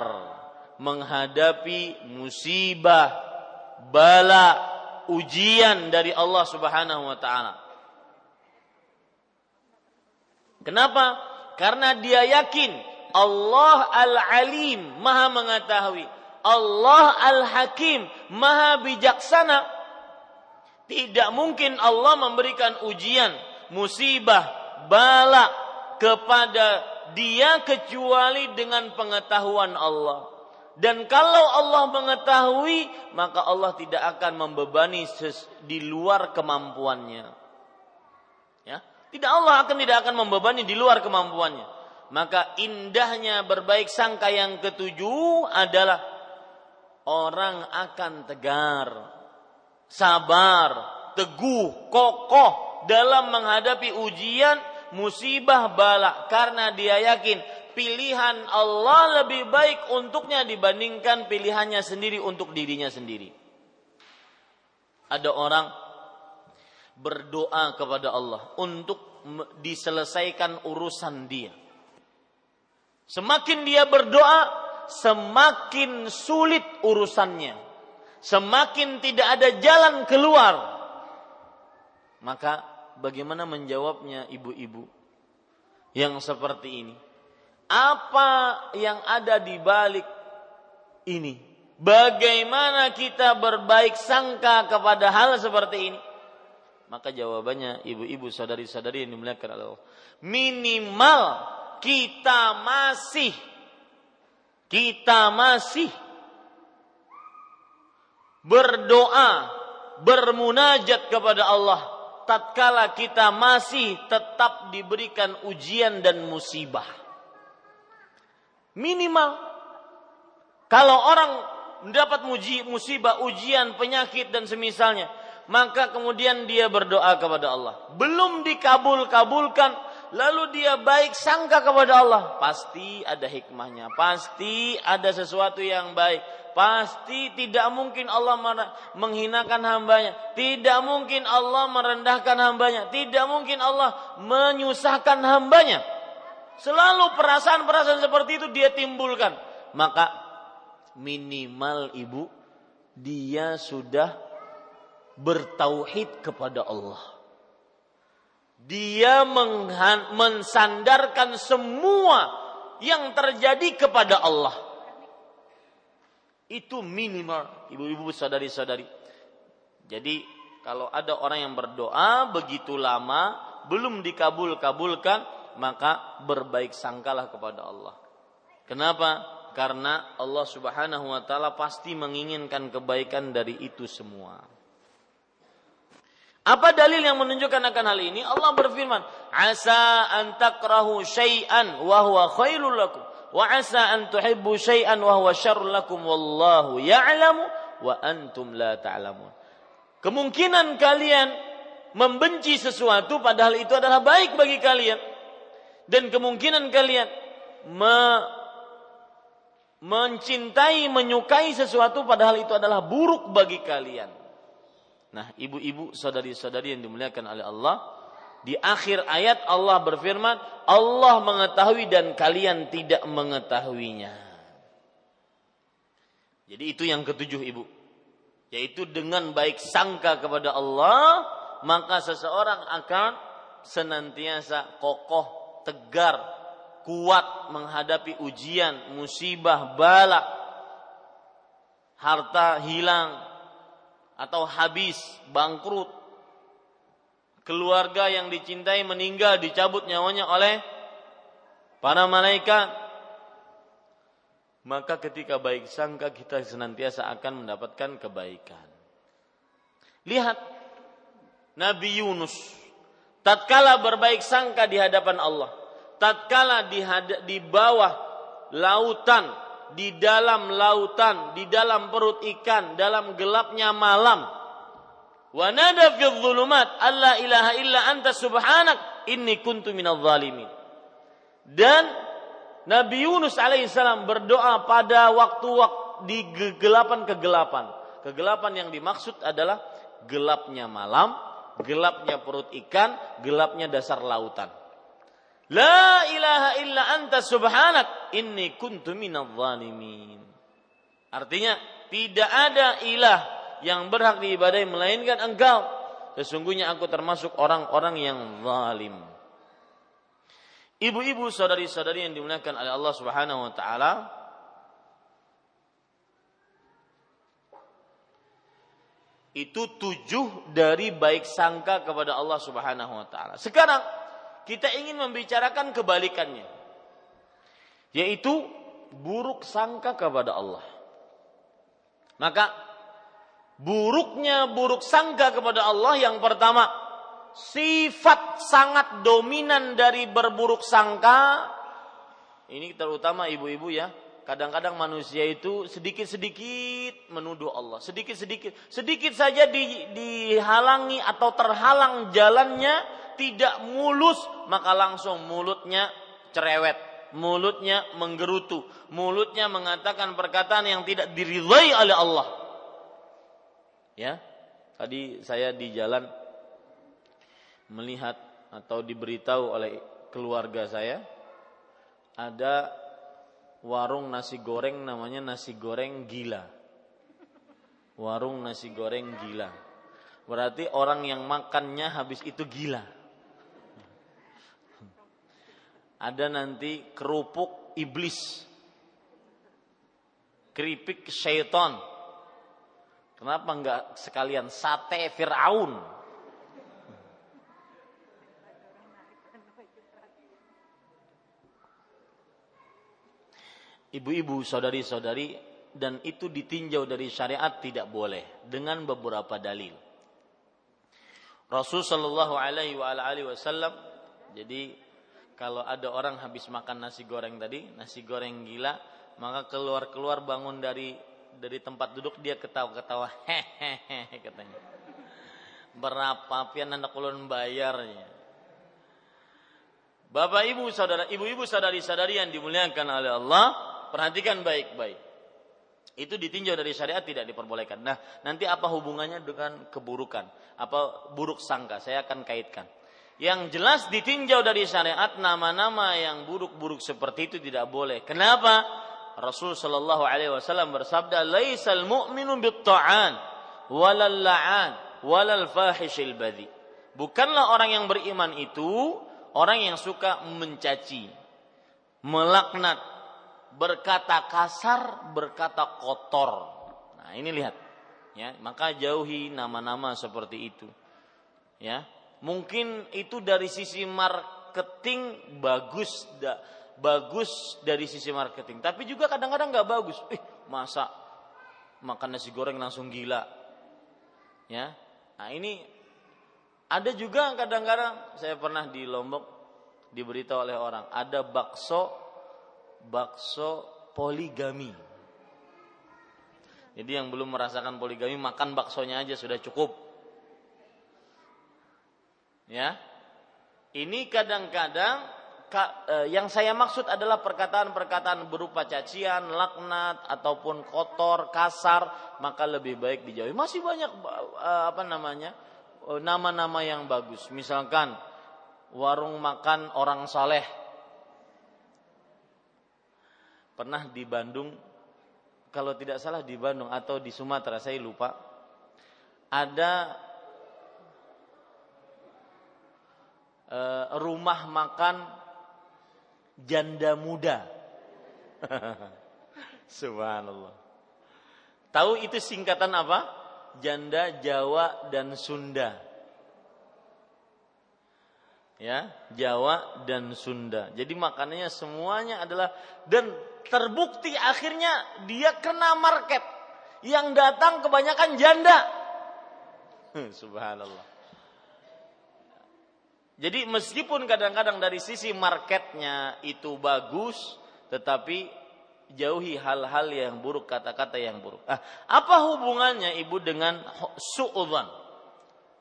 menghadapi musibah, bala, ujian dari Allah Subhanahu wa taala. Kenapa? Karena dia yakin Allah Al-Alim, Maha mengetahui. Allah Al-Hakim, Maha bijaksana. Tidak mungkin Allah memberikan ujian, musibah, bala kepada dia kecuali dengan pengetahuan Allah. Dan kalau Allah mengetahui, maka Allah tidak akan membebani di luar kemampuannya. Ya, tidak Allah akan tidak akan membebani di luar kemampuannya. Maka indahnya berbaik sangka yang ketujuh adalah orang akan tegar, sabar, teguh, kokoh dalam menghadapi ujian, musibah, bala karena dia yakin pilihan Allah lebih baik untuknya dibandingkan pilihannya sendiri untuk dirinya sendiri. Ada orang berdoa kepada Allah untuk diselesaikan urusan dia. Semakin dia berdoa, semakin sulit urusannya. Semakin tidak ada jalan keluar. Maka bagaimana menjawabnya ibu-ibu yang seperti ini? apa yang ada di balik ini. Bagaimana kita berbaik sangka kepada hal seperti ini? Maka jawabannya ibu-ibu sadari-sadari yang dimuliakan Allah. Minimal kita masih kita masih berdoa, bermunajat kepada Allah tatkala kita masih tetap diberikan ujian dan musibah. Minimal kalau orang mendapat musibah, ujian, penyakit dan semisalnya, maka kemudian dia berdoa kepada Allah. Belum dikabul-kabulkan, lalu dia baik sangka kepada Allah, pasti ada hikmahnya, pasti ada sesuatu yang baik, pasti tidak mungkin Allah menghinakan hambanya, tidak mungkin Allah merendahkan hambanya, tidak mungkin Allah menyusahkan hambanya. Selalu perasaan-perasaan seperti itu dia timbulkan. Maka minimal ibu dia sudah bertauhid kepada Allah. Dia mensandarkan semua yang terjadi kepada Allah. Itu minimal ibu-ibu saudari-saudari. Jadi kalau ada orang yang berdoa begitu lama belum dikabul-kabulkan maka berbaik sangkalah kepada Allah. Kenapa? Karena Allah Subhanahu wa taala pasti menginginkan kebaikan dari itu semua. Apa dalil yang menunjukkan akan hal ini? Allah berfirman, "Asa an takrahu syai'an wa huwa khairul lakum, wa asa an tuhibbu syai'an wa huwa syarrul lakum wallahu ya'lamu wa antum la ta'lamun." Kemungkinan kalian membenci sesuatu padahal itu adalah baik bagi kalian dan kemungkinan kalian me mencintai, menyukai sesuatu padahal itu adalah buruk bagi kalian. Nah, ibu-ibu, saudari-saudari yang dimuliakan oleh Allah, di akhir ayat Allah berfirman, Allah mengetahui dan kalian tidak mengetahuinya. Jadi itu yang ketujuh, Ibu. Yaitu dengan baik sangka kepada Allah, maka seseorang akan senantiasa kokoh tegar, kuat menghadapi ujian, musibah, bala, harta hilang atau habis, bangkrut, keluarga yang dicintai meninggal, dicabut nyawanya oleh para malaikat. Maka ketika baik sangka kita senantiasa akan mendapatkan kebaikan. Lihat Nabi Yunus tatkala berbaik sangka di hadapan Allah, tatkala di, di bawah lautan, di dalam lautan, di dalam perut ikan, dalam gelapnya malam. Wa nada fi dhulumat alla ilaha illa anta subhanak inni kuntu minadh zalimin. Dan Nabi Yunus alaihissalam berdoa pada waktu-waktu di kegelapan-kegelapan. Kegelapan yang dimaksud adalah gelapnya malam, gelapnya perut ikan, gelapnya dasar lautan. La ilaha illa anta subhanak inni kuntu minadh zalimin. Artinya tidak ada ilah yang berhak diibadai melainkan engkau. Sesungguhnya aku termasuk orang-orang yang zalim. Ibu-ibu saudari-saudari yang dimuliakan oleh Allah Subhanahu wa taala, Itu tujuh dari baik sangka kepada Allah Subhanahu wa taala. Sekarang kita ingin membicarakan kebalikannya. Yaitu buruk sangka kepada Allah. Maka buruknya buruk sangka kepada Allah yang pertama sifat sangat dominan dari berburuk sangka ini terutama ibu-ibu ya Kadang-kadang manusia itu sedikit-sedikit menuduh Allah, sedikit-sedikit, sedikit saja di, dihalangi atau terhalang jalannya tidak mulus, maka langsung mulutnya cerewet, mulutnya menggerutu, mulutnya mengatakan perkataan yang tidak diridhai oleh Allah. Ya, tadi saya di jalan melihat atau diberitahu oleh keluarga saya ada warung nasi goreng namanya nasi goreng gila. Warung nasi goreng gila. Berarti orang yang makannya habis itu gila. Ada nanti kerupuk iblis. Keripik syaitan. Kenapa enggak sekalian sate Fir'aun? ibu-ibu, saudari-saudari, dan itu ditinjau dari syariat tidak boleh dengan beberapa dalil. Rasul Shallallahu Alaihi Wasallam. Jadi kalau ada orang habis makan nasi goreng tadi, nasi goreng gila, maka keluar keluar bangun dari dari tempat duduk dia ketawa-ketawa hehehe katanya. Berapa pian anak ulun bayarnya? Bapak Ibu saudara, ibu-ibu saudari-saudari yang dimuliakan oleh Allah, perhatikan baik-baik. Itu ditinjau dari syariat tidak diperbolehkan. Nah, nanti apa hubungannya dengan keburukan? Apa buruk sangka? Saya akan kaitkan. Yang jelas ditinjau dari syariat nama-nama yang buruk-buruk seperti itu tidak boleh. Kenapa? Rasul Shallallahu Alaihi Wasallam bersabda, "Laisal mu'minu bit-ta'an, walal la'an, walal fahishil badi." Bukanlah orang yang beriman itu orang yang suka mencaci, melaknat, berkata kasar, berkata kotor. Nah, ini lihat. Ya, maka jauhi nama-nama seperti itu. Ya. Mungkin itu dari sisi marketing bagus da, bagus dari sisi marketing, tapi juga kadang-kadang nggak bagus. Eh, masa makan nasi goreng langsung gila. Ya. Nah, ini ada juga kadang-kadang saya pernah di Lombok diberitahu oleh orang ada bakso bakso poligami. Jadi yang belum merasakan poligami makan baksonya aja sudah cukup. Ya. Ini kadang-kadang eh, yang saya maksud adalah perkataan-perkataan berupa cacian, laknat ataupun kotor, kasar, maka lebih baik dijauhi. Masih banyak eh, apa namanya? Oh, nama-nama yang bagus. Misalkan warung makan orang saleh. Pernah di Bandung, kalau tidak salah di Bandung atau di Sumatera, saya lupa. Ada uh, rumah makan janda muda. Subhanallah. Tahu itu singkatan apa? janda Jawa dan Sunda. Ya, Jawa dan Sunda. Jadi makanannya semuanya adalah dan terbukti akhirnya dia kena market. Yang datang kebanyakan janda. Subhanallah. Jadi meskipun kadang-kadang dari sisi marketnya itu bagus, tetapi jauhi hal-hal yang buruk, kata-kata yang buruk. Ah, apa hubungannya ibu dengan su'udzan?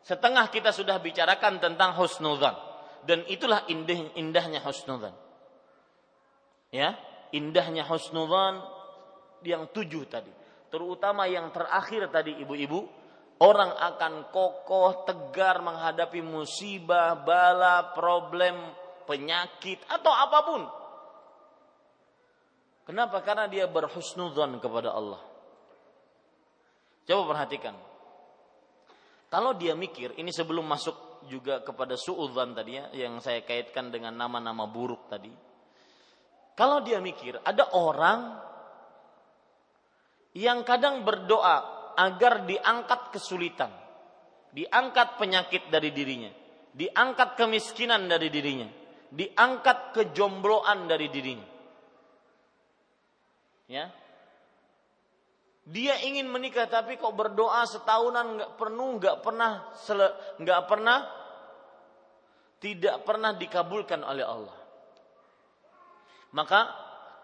Setengah kita sudah bicarakan tentang husnudzan dan itulah indah, indahnya husnudzan. Ya, indahnya husnudzan yang tujuh tadi. Terutama yang terakhir tadi ibu-ibu, orang akan kokoh, tegar menghadapi musibah, bala, problem, penyakit atau apa pun Kenapa? Karena dia berhusnudzon kepada Allah. Coba perhatikan. Kalau dia mikir, ini sebelum masuk juga kepada suudzon tadi ya, yang saya kaitkan dengan nama-nama buruk tadi. Kalau dia mikir, ada orang yang kadang berdoa agar diangkat kesulitan, diangkat penyakit dari dirinya, diangkat kemiskinan dari dirinya, diangkat kejombloan dari dirinya. Ya. Dia ingin menikah tapi kok berdoa setahunan nggak penuh nggak pernah nggak pernah tidak pernah dikabulkan oleh Allah. Maka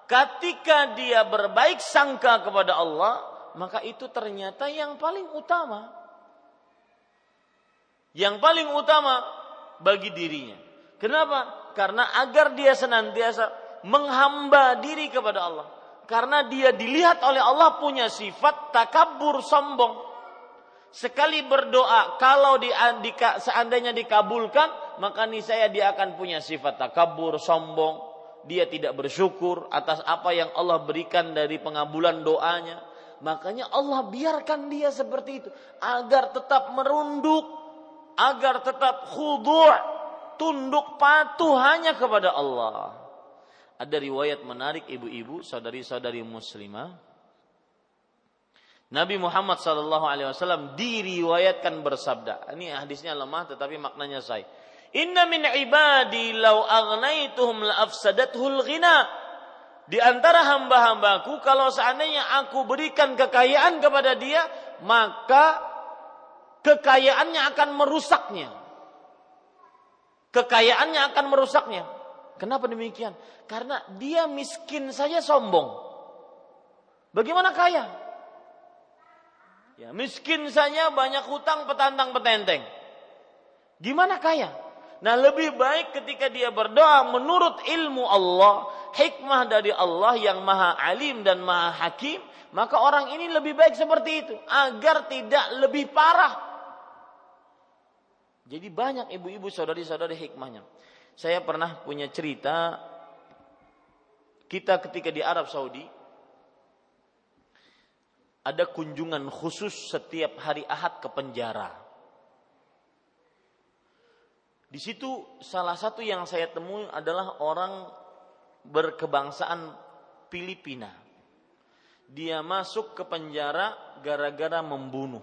ketika dia berbaik sangka kepada Allah maka itu ternyata yang paling utama yang paling utama bagi dirinya kenapa karena agar dia senantiasa menghamba diri kepada Allah karena dia dilihat oleh Allah punya sifat takabur sombong. Sekali berdoa, kalau di, di, seandainya dikabulkan, maka nih saya dia akan punya sifat takabur sombong. Dia tidak bersyukur atas apa yang Allah berikan dari pengabulan doanya. Makanya Allah biarkan dia seperti itu agar tetap merunduk, agar tetap khudu', tunduk patuh hanya kepada Allah ada riwayat menarik ibu-ibu, saudari-saudari muslimah. Nabi Muhammad sallallahu alaihi wasallam diriwayatkan bersabda. Ini hadisnya lemah tetapi maknanya sahih. Inna min ibadi law agnaituhum la afsadathul ghina. Di antara hamba-hambaku kalau seandainya aku berikan kekayaan kepada dia, maka kekayaannya akan merusaknya. Kekayaannya akan merusaknya. Kenapa demikian? Karena dia miskin saja sombong. Bagaimana kaya? Ya, miskin saja banyak hutang petantang petenteng. Gimana kaya? Nah, lebih baik ketika dia berdoa menurut ilmu Allah, hikmah dari Allah yang Maha Alim dan Maha Hakim, maka orang ini lebih baik seperti itu agar tidak lebih parah. Jadi banyak ibu-ibu saudari-saudari hikmahnya. Saya pernah punya cerita kita ketika di Arab Saudi ada kunjungan khusus setiap hari Ahad ke penjara. Di situ salah satu yang saya temui adalah orang berkebangsaan Filipina. Dia masuk ke penjara gara-gara membunuh.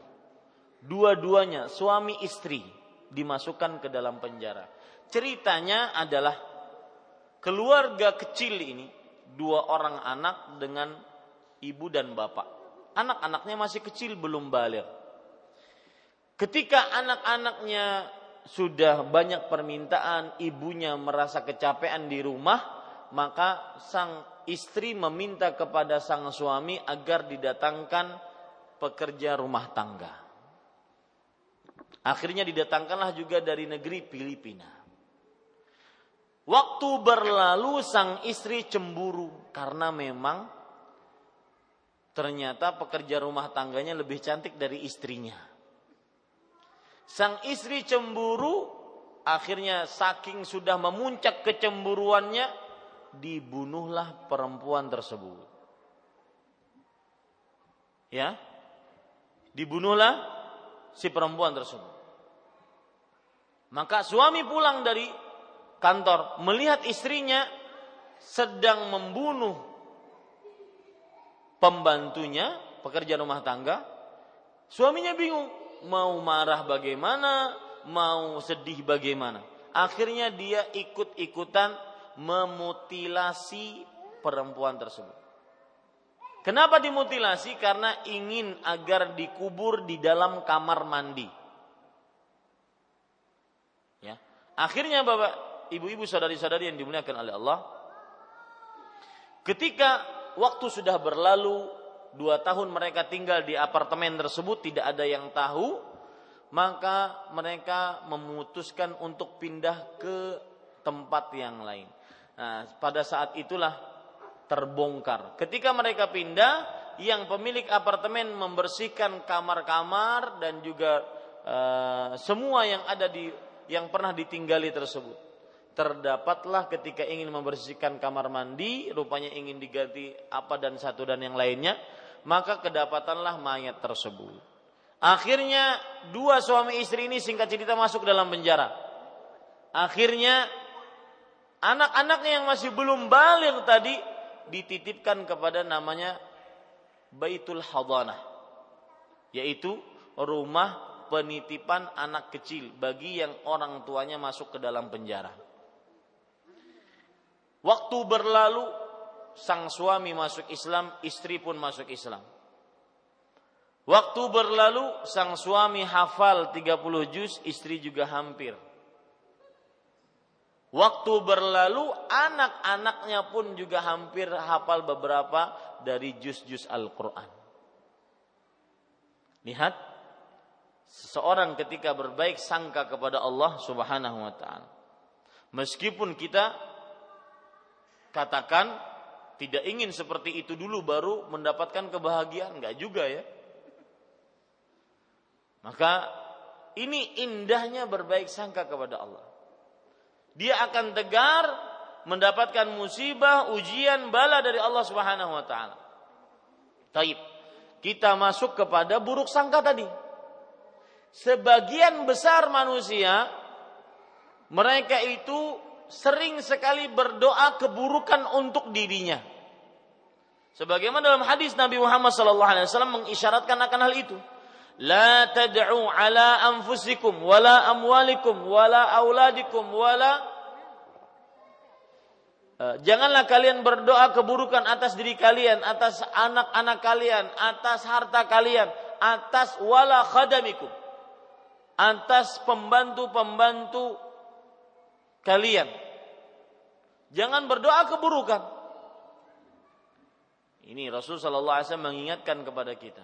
Dua-duanya suami istri dimasukkan ke dalam penjara. Ceritanya adalah keluarga kecil ini dua orang anak dengan ibu dan bapak anak-anaknya masih kecil belum balik. Ketika anak-anaknya sudah banyak permintaan, ibunya merasa kecapean di rumah, maka sang istri meminta kepada sang suami agar didatangkan pekerja rumah tangga. Akhirnya didatangkanlah juga dari negeri Filipina. Waktu berlalu sang istri cemburu karena memang Ternyata pekerja rumah tangganya lebih cantik dari istrinya. Sang istri cemburu, akhirnya saking sudah memuncak kecemburuannya, dibunuhlah perempuan tersebut. Ya, dibunuhlah si perempuan tersebut. Maka suami pulang dari kantor melihat istrinya sedang membunuh pembantunya, pekerja rumah tangga, suaminya bingung, mau marah bagaimana, mau sedih bagaimana. Akhirnya dia ikut-ikutan memutilasi perempuan tersebut. Kenapa dimutilasi? Karena ingin agar dikubur di dalam kamar mandi. Ya. Akhirnya Bapak, Ibu-ibu, saudari-saudari yang dimuliakan oleh Allah, ketika waktu sudah berlalu, dua tahun mereka tinggal di apartemen tersebut, tidak ada yang tahu, maka mereka memutuskan untuk pindah ke tempat yang lain. Nah, pada saat itulah terbongkar. Ketika mereka pindah, yang pemilik apartemen membersihkan kamar-kamar dan juga uh, semua yang ada di yang pernah ditinggali tersebut terdapatlah ketika ingin membersihkan kamar mandi, rupanya ingin diganti apa dan satu dan yang lainnya, maka kedapatanlah mayat tersebut. Akhirnya dua suami istri ini singkat cerita masuk dalam penjara. Akhirnya anak-anaknya yang masih belum balik tadi dititipkan kepada namanya Baitul Hadanah. Yaitu rumah penitipan anak kecil bagi yang orang tuanya masuk ke dalam penjara. Waktu berlalu, sang suami masuk Islam, istri pun masuk Islam. Waktu berlalu, sang suami hafal 30 juz, istri juga hampir. Waktu berlalu, anak-anaknya pun juga hampir hafal beberapa dari juz-juz Al-Quran. Lihat, seseorang ketika berbaik sangka kepada Allah Subhanahu wa Ta'ala, meskipun kita katakan tidak ingin seperti itu dulu baru mendapatkan kebahagiaan. Enggak juga ya. Maka ini indahnya berbaik sangka kepada Allah. Dia akan tegar mendapatkan musibah ujian bala dari Allah Subhanahu wa taala. Taib. Kita masuk kepada buruk sangka tadi. Sebagian besar manusia mereka itu sering sekali berdoa keburukan untuk dirinya. Sebagaimana dalam hadis Nabi Muhammad SAW mengisyaratkan akan hal itu. La tad'u ala anfusikum wala amwalikum wala auladikum wala eh, Janganlah kalian berdoa keburukan atas diri kalian, atas anak-anak kalian, atas harta kalian, atas wala khadamikum. Atas pembantu-pembantu kalian. Jangan berdoa keburukan. Ini Rasul sallallahu alaihi wasallam mengingatkan kepada kita.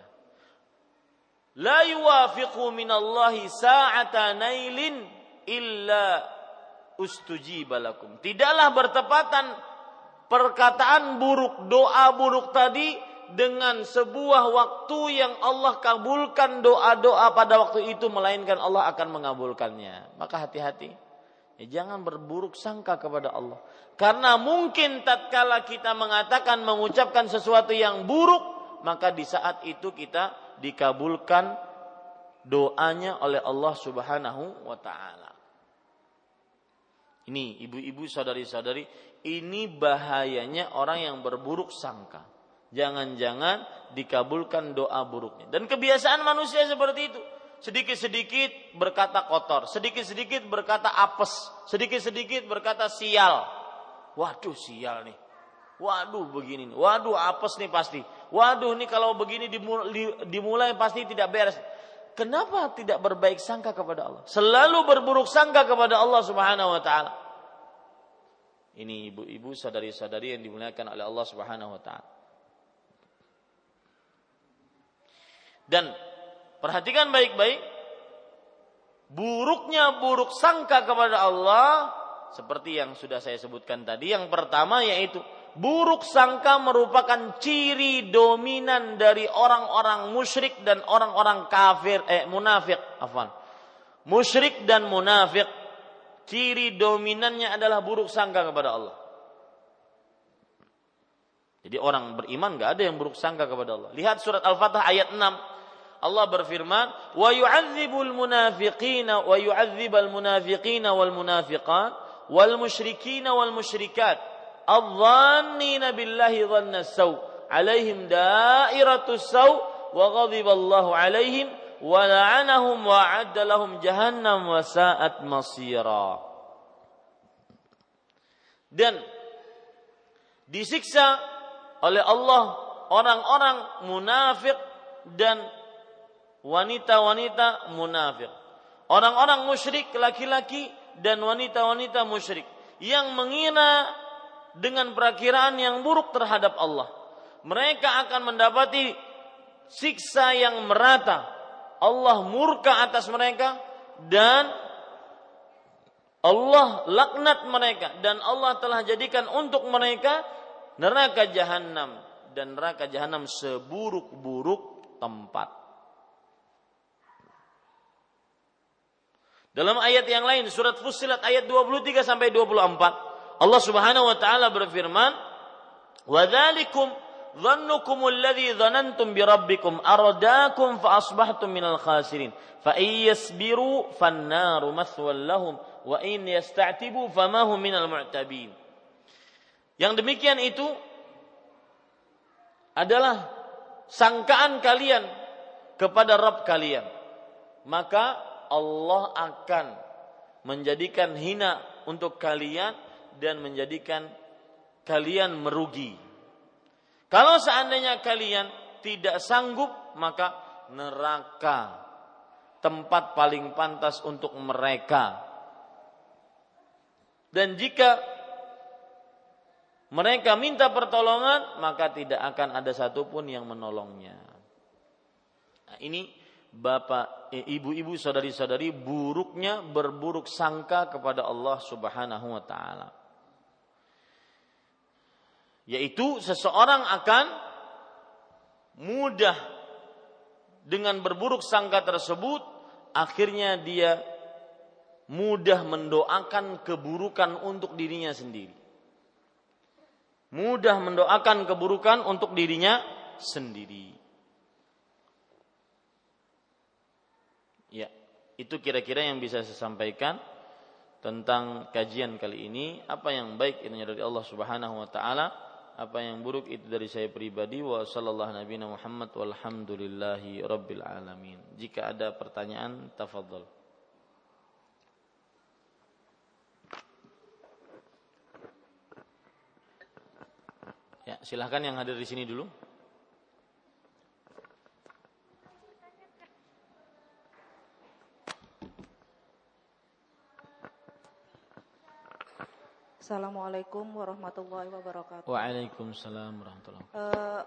La yuwafiqu minallahi sa'ata nailin illa ustujibalakum. Tidaklah bertepatan perkataan buruk, doa buruk tadi dengan sebuah waktu yang Allah kabulkan doa-doa pada waktu itu melainkan Allah akan mengabulkannya. Maka hati-hati. Ya, jangan berburuk sangka kepada Allah. Karena mungkin tatkala kita mengatakan mengucapkan sesuatu yang buruk, maka di saat itu kita dikabulkan doanya oleh Allah Subhanahu wa taala. Ini ibu-ibu saudari-saudari, ini bahayanya orang yang berburuk sangka. Jangan-jangan dikabulkan doa buruknya. Dan kebiasaan manusia seperti itu. Sedikit-sedikit berkata kotor, sedikit-sedikit berkata apes, sedikit-sedikit berkata sial. Waduh sial nih. Waduh begini. Waduh apes nih pasti. Waduh nih kalau begini dimulai pasti tidak beres. Kenapa tidak berbaik sangka kepada Allah? Selalu berburuk sangka kepada Allah Subhanahu wa taala. Ini ibu-ibu, sadari-sadari yang dimuliakan oleh Allah Subhanahu wa taala. Dan perhatikan baik-baik buruknya buruk sangka kepada Allah seperti yang sudah saya sebutkan tadi. Yang pertama yaitu buruk sangka merupakan ciri dominan dari orang-orang musyrik dan orang-orang kafir eh munafik afwan. Musyrik dan munafik ciri dominannya adalah buruk sangka kepada Allah. Jadi orang beriman gak ada yang buruk sangka kepada Allah. Lihat surat Al-Fatah ayat 6. Allah berfirman, "Wa yu'adzibul munafiqina wa yu'adzibal munafiqina wal munafiqat wal musyrikina wal musyrikat adh-dhannina billahi dhanna saw 'alaihim da'iratus saw wa ghadiba 'alaihim wa la'anahum wa 'adda lahum jahannam wa sa'at masira." Dan disiksa oleh Allah orang-orang munafik dan wanita-wanita munafik. Orang-orang musyrik laki-laki dan wanita-wanita musyrik yang mengira dengan perakiraan yang buruk terhadap Allah. Mereka akan mendapati siksa yang merata. Allah murka atas mereka dan Allah laknat mereka dan Allah telah jadikan untuk mereka neraka jahanam dan neraka jahanam seburuk-buruk tempat. Dalam ayat yang lain surat Fussilat ayat 23 sampai 24 Allah Subhanahu wa taala berfirman wa dzalikum dhannukum alladhi dhanantum bi rabbikum aradakum fa asbahtum minal khasirin. Fa yasbiru fannaru mathwal lahum wa in yasta'tibu fama hum minal mu'tabin. Yang demikian itu adalah sangkaan kalian kepada Rabb kalian. Maka Allah akan menjadikan hina untuk kalian dan menjadikan kalian merugi. Kalau seandainya kalian tidak sanggup, maka neraka tempat paling pantas untuk mereka. Dan jika mereka minta pertolongan, maka tidak akan ada satupun yang menolongnya. Nah, ini bapak, eh, ibu-ibu, saudari-saudari buruknya berburuk sangka kepada Allah Subhanahu wa taala. Yaitu seseorang akan mudah dengan berburuk sangka tersebut akhirnya dia mudah mendoakan keburukan untuk dirinya sendiri. Mudah mendoakan keburukan untuk dirinya sendiri. Ya, itu kira-kira yang bisa saya sampaikan tentang kajian kali ini. Apa yang baik itu dari Allah Subhanahu wa taala, apa yang buruk itu dari saya pribadi. Wa sallallahu nabi Muhammad walhamdulillahi rabbil alamin. Jika ada pertanyaan, tafadhol. Ya, silahkan yang hadir di sini dulu. Assalamualaikum warahmatullahi wabarakatuh. Waalaikumsalam warahmatullahi wabarakatuh. Uh,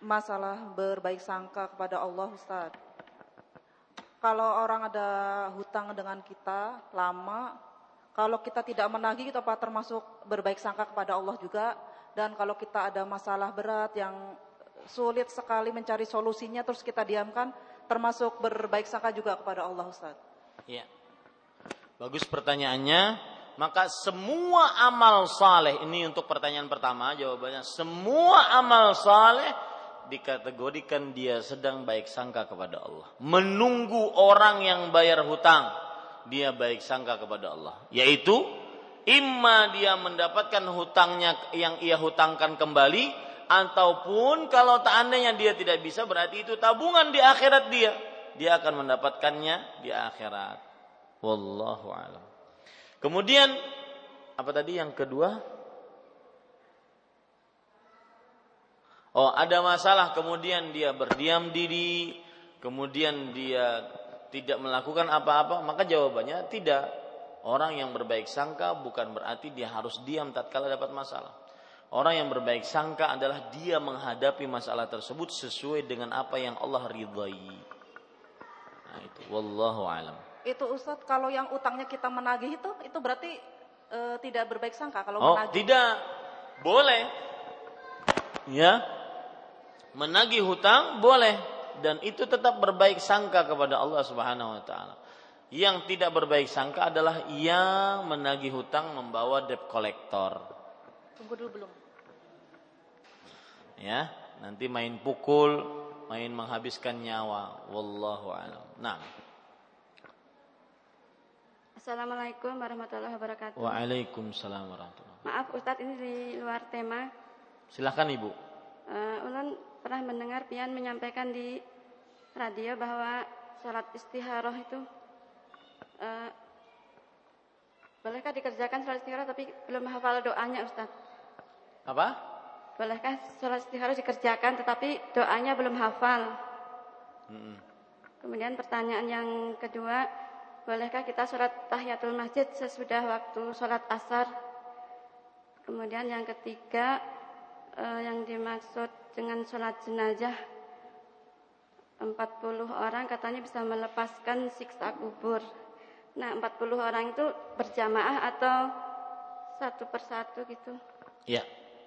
masalah berbaik sangka kepada Allah Ustaz. kalau orang ada hutang dengan kita lama, kalau kita tidak menagih itu apa termasuk berbaik sangka kepada Allah juga dan kalau kita ada masalah berat yang sulit sekali mencari solusinya terus kita diamkan termasuk berbaik sangka juga kepada Allah Ustaz. Iya. Bagus pertanyaannya. Maka semua amal saleh ini untuk pertanyaan pertama jawabannya semua amal saleh dikategorikan dia sedang baik sangka kepada Allah. Menunggu orang yang bayar hutang dia baik sangka kepada Allah. Yaitu imma dia mendapatkan hutangnya yang ia hutangkan kembali ataupun kalau seandainya dia tidak bisa berarti itu tabungan di akhirat dia. Dia akan mendapatkannya di akhirat. Wallahu a'lam. Kemudian apa tadi yang kedua? Oh, ada masalah kemudian dia berdiam diri, kemudian dia tidak melakukan apa-apa, maka jawabannya tidak. Orang yang berbaik sangka bukan berarti dia harus diam tatkala dapat masalah. Orang yang berbaik sangka adalah dia menghadapi masalah tersebut sesuai dengan apa yang Allah ridhai. Nah, itu wallahu alam itu Ustadz kalau yang utangnya kita menagih itu itu berarti e, tidak berbaik sangka kalau oh, menagih. tidak boleh. Ya. Menagih hutang boleh dan itu tetap berbaik sangka kepada Allah Subhanahu wa taala. Yang tidak berbaik sangka adalah yang menagih hutang membawa debt collector. Tunggu dulu belum. Ya, nanti main pukul, main menghabiskan nyawa. Wallahu a'lam. Nah. Assalamualaikum warahmatullahi wabarakatuh. Waalaikumsalam warahmatullahi wabarakatuh. Maaf Ustadz ini di luar tema. Silahkan Ibu. Uh, Ulun pernah mendengar Pian menyampaikan di radio bahwa sholat istiharoh itu uh, bolehkah dikerjakan sholat istiharoh tapi belum hafal doanya Ustadz? Apa? Bolehkah sholat istiharoh dikerjakan tetapi doanya belum hafal? Hmm. Kemudian pertanyaan yang kedua, Bolehkah kita sholat tahiyatul masjid sesudah waktu sholat asar? Kemudian yang ketiga eh, yang dimaksud dengan sholat jenazah 40 orang katanya bisa melepaskan siksa kubur. Nah 40 orang itu berjamaah atau satu persatu gitu? Ya.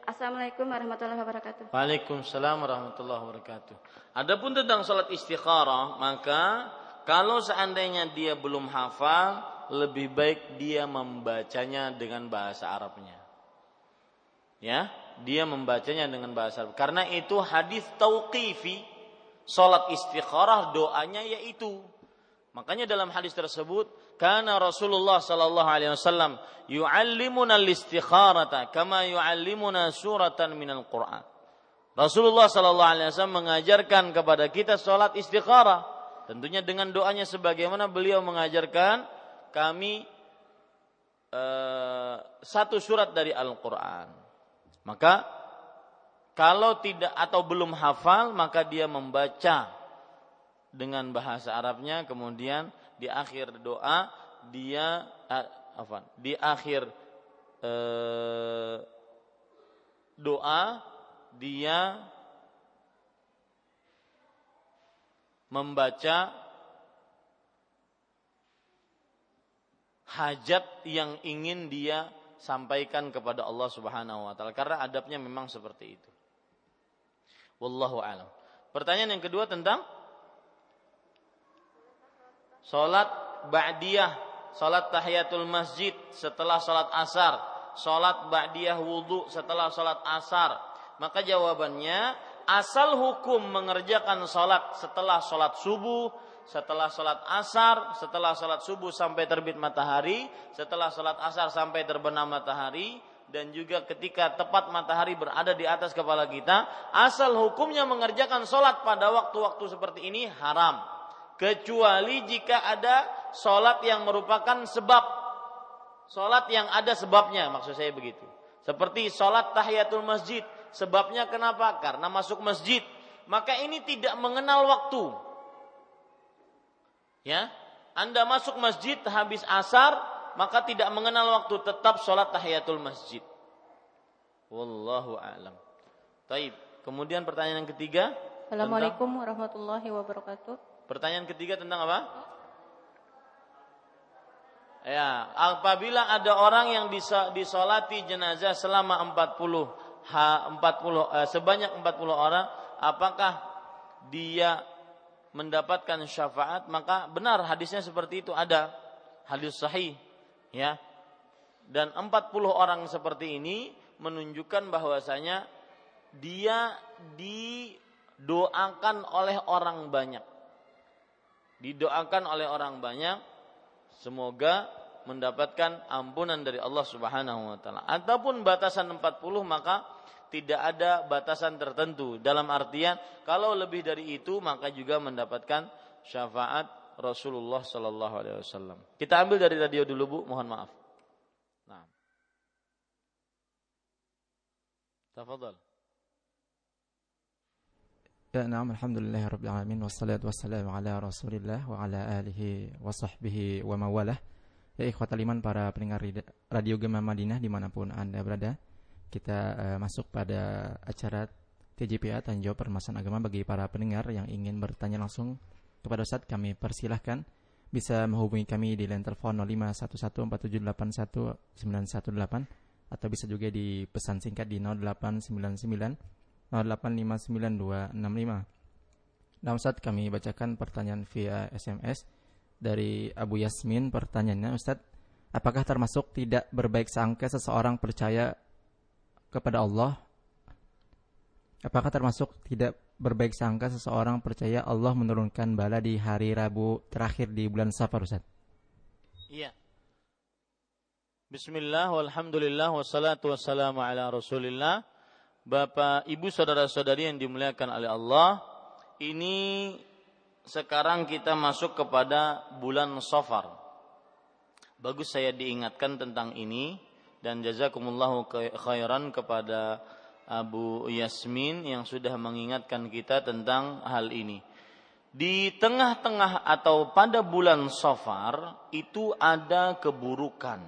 Assalamualaikum warahmatullahi wabarakatuh. Waalaikumsalam warahmatullahi wabarakatuh. Adapun tentang sholat istikharah, maka kalau seandainya dia belum hafal, lebih baik dia membacanya dengan bahasa Arabnya. Ya, dia membacanya dengan bahasa Arab. Karena itu hadis tauqifi, salat istikharah doanya yaitu. Makanya dalam hadis tersebut, karena Rasulullah sallallahu alaihi wasallam yu'allimuna al-istikharata kama yu'allimuna suratan minal Qur'an. Rasulullah sallallahu alaihi wasallam mengajarkan kepada kita salat istikharah Tentunya dengan doanya sebagaimana beliau mengajarkan kami eh, satu surat dari Al-Quran. Maka kalau tidak atau belum hafal maka dia membaca dengan bahasa Arabnya kemudian di akhir doa dia eh, apa di akhir eh, doa dia membaca hajat yang ingin dia sampaikan kepada Allah Subhanahu wa taala karena adabnya memang seperti itu. Wallahu alam. Pertanyaan yang kedua tentang salat ba'diyah, salat tahiyatul masjid setelah salat asar, salat ba'diyah wudu setelah salat asar. Maka jawabannya asal hukum mengerjakan sholat setelah sholat subuh, setelah sholat asar, setelah sholat subuh sampai terbit matahari, setelah sholat asar sampai terbenam matahari, dan juga ketika tepat matahari berada di atas kepala kita, asal hukumnya mengerjakan sholat pada waktu-waktu seperti ini haram. Kecuali jika ada sholat yang merupakan sebab. Sholat yang ada sebabnya, maksud saya begitu. Seperti sholat tahiyatul masjid Sebabnya kenapa? Karena masuk masjid. Maka ini tidak mengenal waktu. Ya, Anda masuk masjid habis asar, maka tidak mengenal waktu, tetap sholat tahiyatul masjid. Wallahu a'lam. Taib. Kemudian pertanyaan yang ketiga. Assalamualaikum warahmatullahi wabarakatuh. Pertanyaan ketiga tentang apa? Ya, apabila ada orang yang disolati jenazah selama 40 ha, 40 eh, sebanyak 40 orang, apakah dia mendapatkan syafaat? Maka benar hadisnya seperti itu ada hadis sahih, ya. Dan 40 orang seperti ini menunjukkan bahwasanya dia didoakan oleh orang banyak. Didoakan oleh orang banyak semoga mendapatkan ampunan dari Allah Subhanahu wa taala. Ataupun batasan 40 maka tidak ada batasan tertentu dalam artian kalau lebih dari itu maka juga mendapatkan syafaat Rasulullah sallallahu alaihi wasallam. Kita ambil dari radio dulu Bu, mohon maaf. Nah. Tafadhal. Ya, na'am, alhamdulillah rabbil alamin wassalatu wassalamu ala Rasulillah wa ala alihi wa sahbihi wa mawalah. Ya ikhwatal iman para pendengar Radio Gema Madinah di mana pun Anda berada Kita uh, masuk pada acara TJPA Tanya Jawab Permasalahan Agama bagi para pendengar yang ingin bertanya langsung kepada Ustaz kami persilahkan bisa menghubungi kami di line telepon 051147819118 atau bisa juga di pesan singkat di 0899 08599265. Nah Ustaz kami bacakan pertanyaan via SMS dari Abu Yasmin pertanyaannya Ustadz apakah termasuk tidak berbaik sangka seseorang percaya kepada Allah apakah termasuk tidak berbaik sangka seseorang percaya Allah menurunkan bala di hari Rabu terakhir di bulan Safar Ustaz? Iya. Bismillah walhamdulillah wassalatu wassalamu ala rasulillah. Bapak, Ibu, Saudara-saudari yang dimuliakan oleh Allah Ini sekarang kita masuk kepada bulan Safar. Bagus saya diingatkan tentang ini dan jazakumullahu khairan kepada Abu Yasmin yang sudah mengingatkan kita tentang hal ini. Di tengah-tengah atau pada bulan Safar itu ada keburukan.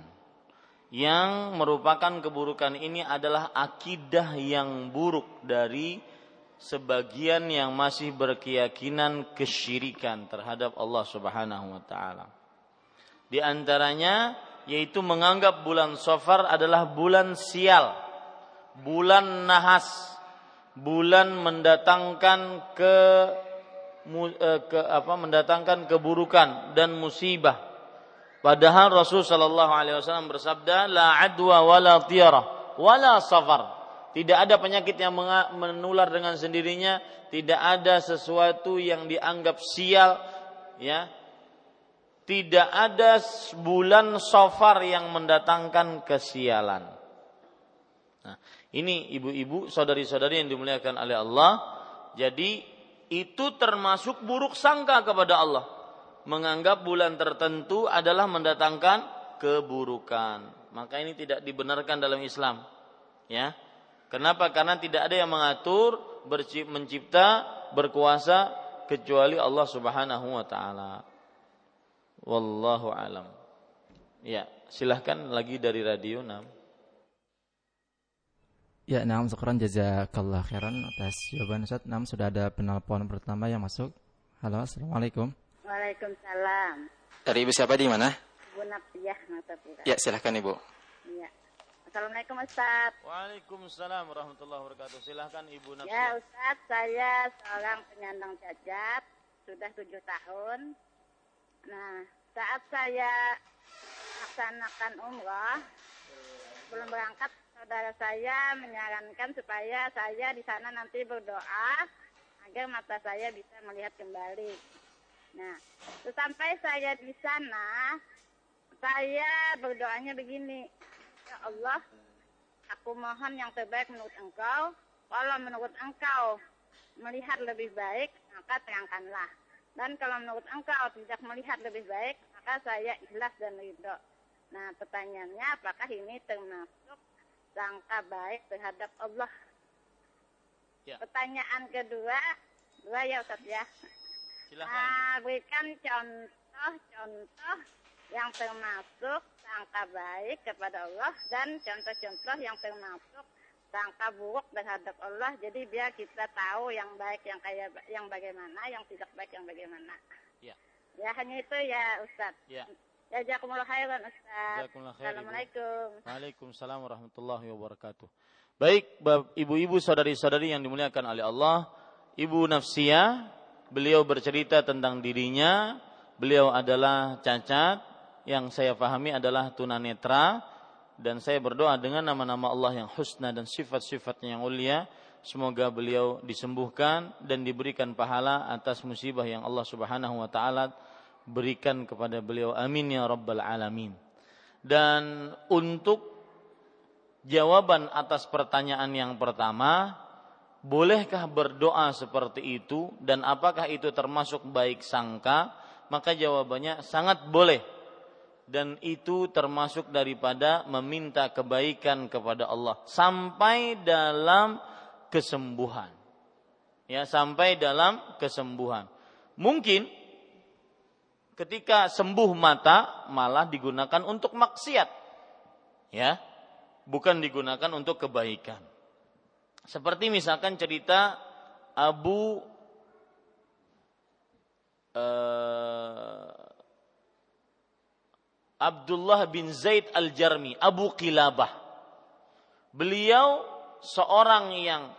Yang merupakan keburukan ini adalah akidah yang buruk dari sebagian yang masih berkeyakinan kesyirikan terhadap Allah Subhanahu wa taala. Di antaranya yaitu menganggap bulan Safar adalah bulan sial, bulan nahas, bulan mendatangkan ke eh, ke apa mendatangkan keburukan dan musibah. Padahal Rasul sallallahu alaihi wasallam bersabda la adwa wala tiyara wala safar tidak ada penyakit yang menular dengan sendirinya, tidak ada sesuatu yang dianggap sial, ya. Tidak ada bulan sofar yang mendatangkan kesialan. Nah, ini ibu-ibu, saudari-saudari yang dimuliakan oleh Allah. Jadi itu termasuk buruk sangka kepada Allah. Menganggap bulan tertentu adalah mendatangkan keburukan. Maka ini tidak dibenarkan dalam Islam. Ya, Kenapa? Karena tidak ada yang mengatur, mencipta, berkuasa kecuali Allah Subhanahu wa taala. Wallahu alam. Ya, silahkan lagi dari radio 6. Ya, Nam, syukran jazakallah khairan atas jawaban Ustaz. Nam, sudah ada penelpon pertama yang masuk. Halo, Assalamualaikum. Waalaikumsalam. Dari Ibu siapa di mana? Ibu Nafiyah, Natapura. Ya, silahkan Ibu. Iya. Assalamualaikum Ustaz. Waalaikumsalam warahmatullahi wabarakatuh. Silahkan Ibu Nafsi. Ya Ustaz, saya seorang penyandang cacat, sudah tujuh tahun. Nah, saat saya melaksanakan umroh, belum berangkat, saudara saya menyarankan supaya saya di sana nanti berdoa agar mata saya bisa melihat kembali. Nah, sampai saya di sana, saya berdoanya begini, Ya Allah, aku mohon yang terbaik menurut engkau. Kalau menurut engkau melihat lebih baik, maka terangkanlah. Dan kalau menurut engkau tidak melihat lebih baik, maka saya ikhlas dan ridho. Nah, pertanyaannya apakah ini termasuk sangka baik terhadap Allah? Ya. Pertanyaan kedua, dua ya Ustaz ya. Silahkan. Nah, berikan contoh-contoh yang termasuk sangka baik kepada Allah dan contoh-contoh yang termasuk sangka buruk terhadap Allah. Jadi biar kita tahu yang baik yang kayak yang bagaimana, yang tidak baik yang bagaimana. Ya. Ya hanya itu ya Ustaz. Ya. Jazakumullah khairan Ustaz. Assalamualaikum. Waalaikumsalam warahmatullahi wabarakatuh. Baik, ibu-ibu saudari-saudari yang dimuliakan oleh Allah, Ibu Nafsia, beliau bercerita tentang dirinya, beliau adalah cacat, yang saya pahami adalah tunanetra, dan saya berdoa dengan nama-nama Allah yang husna dan sifat-sifatnya yang mulia, semoga beliau disembuhkan dan diberikan pahala atas musibah yang Allah Subhanahu wa taala berikan kepada beliau. Amin ya rabbal alamin. Dan untuk jawaban atas pertanyaan yang pertama, bolehkah berdoa seperti itu dan apakah itu termasuk baik sangka? Maka jawabannya sangat boleh. Dan itu termasuk daripada meminta kebaikan kepada Allah sampai dalam kesembuhan. Ya, sampai dalam kesembuhan. Mungkin ketika sembuh mata malah digunakan untuk maksiat. Ya. Bukan digunakan untuk kebaikan. Seperti misalkan cerita Abu eh, Abdullah bin Zaid Al-Jarmi, Abu Qilabah. Beliau seorang yang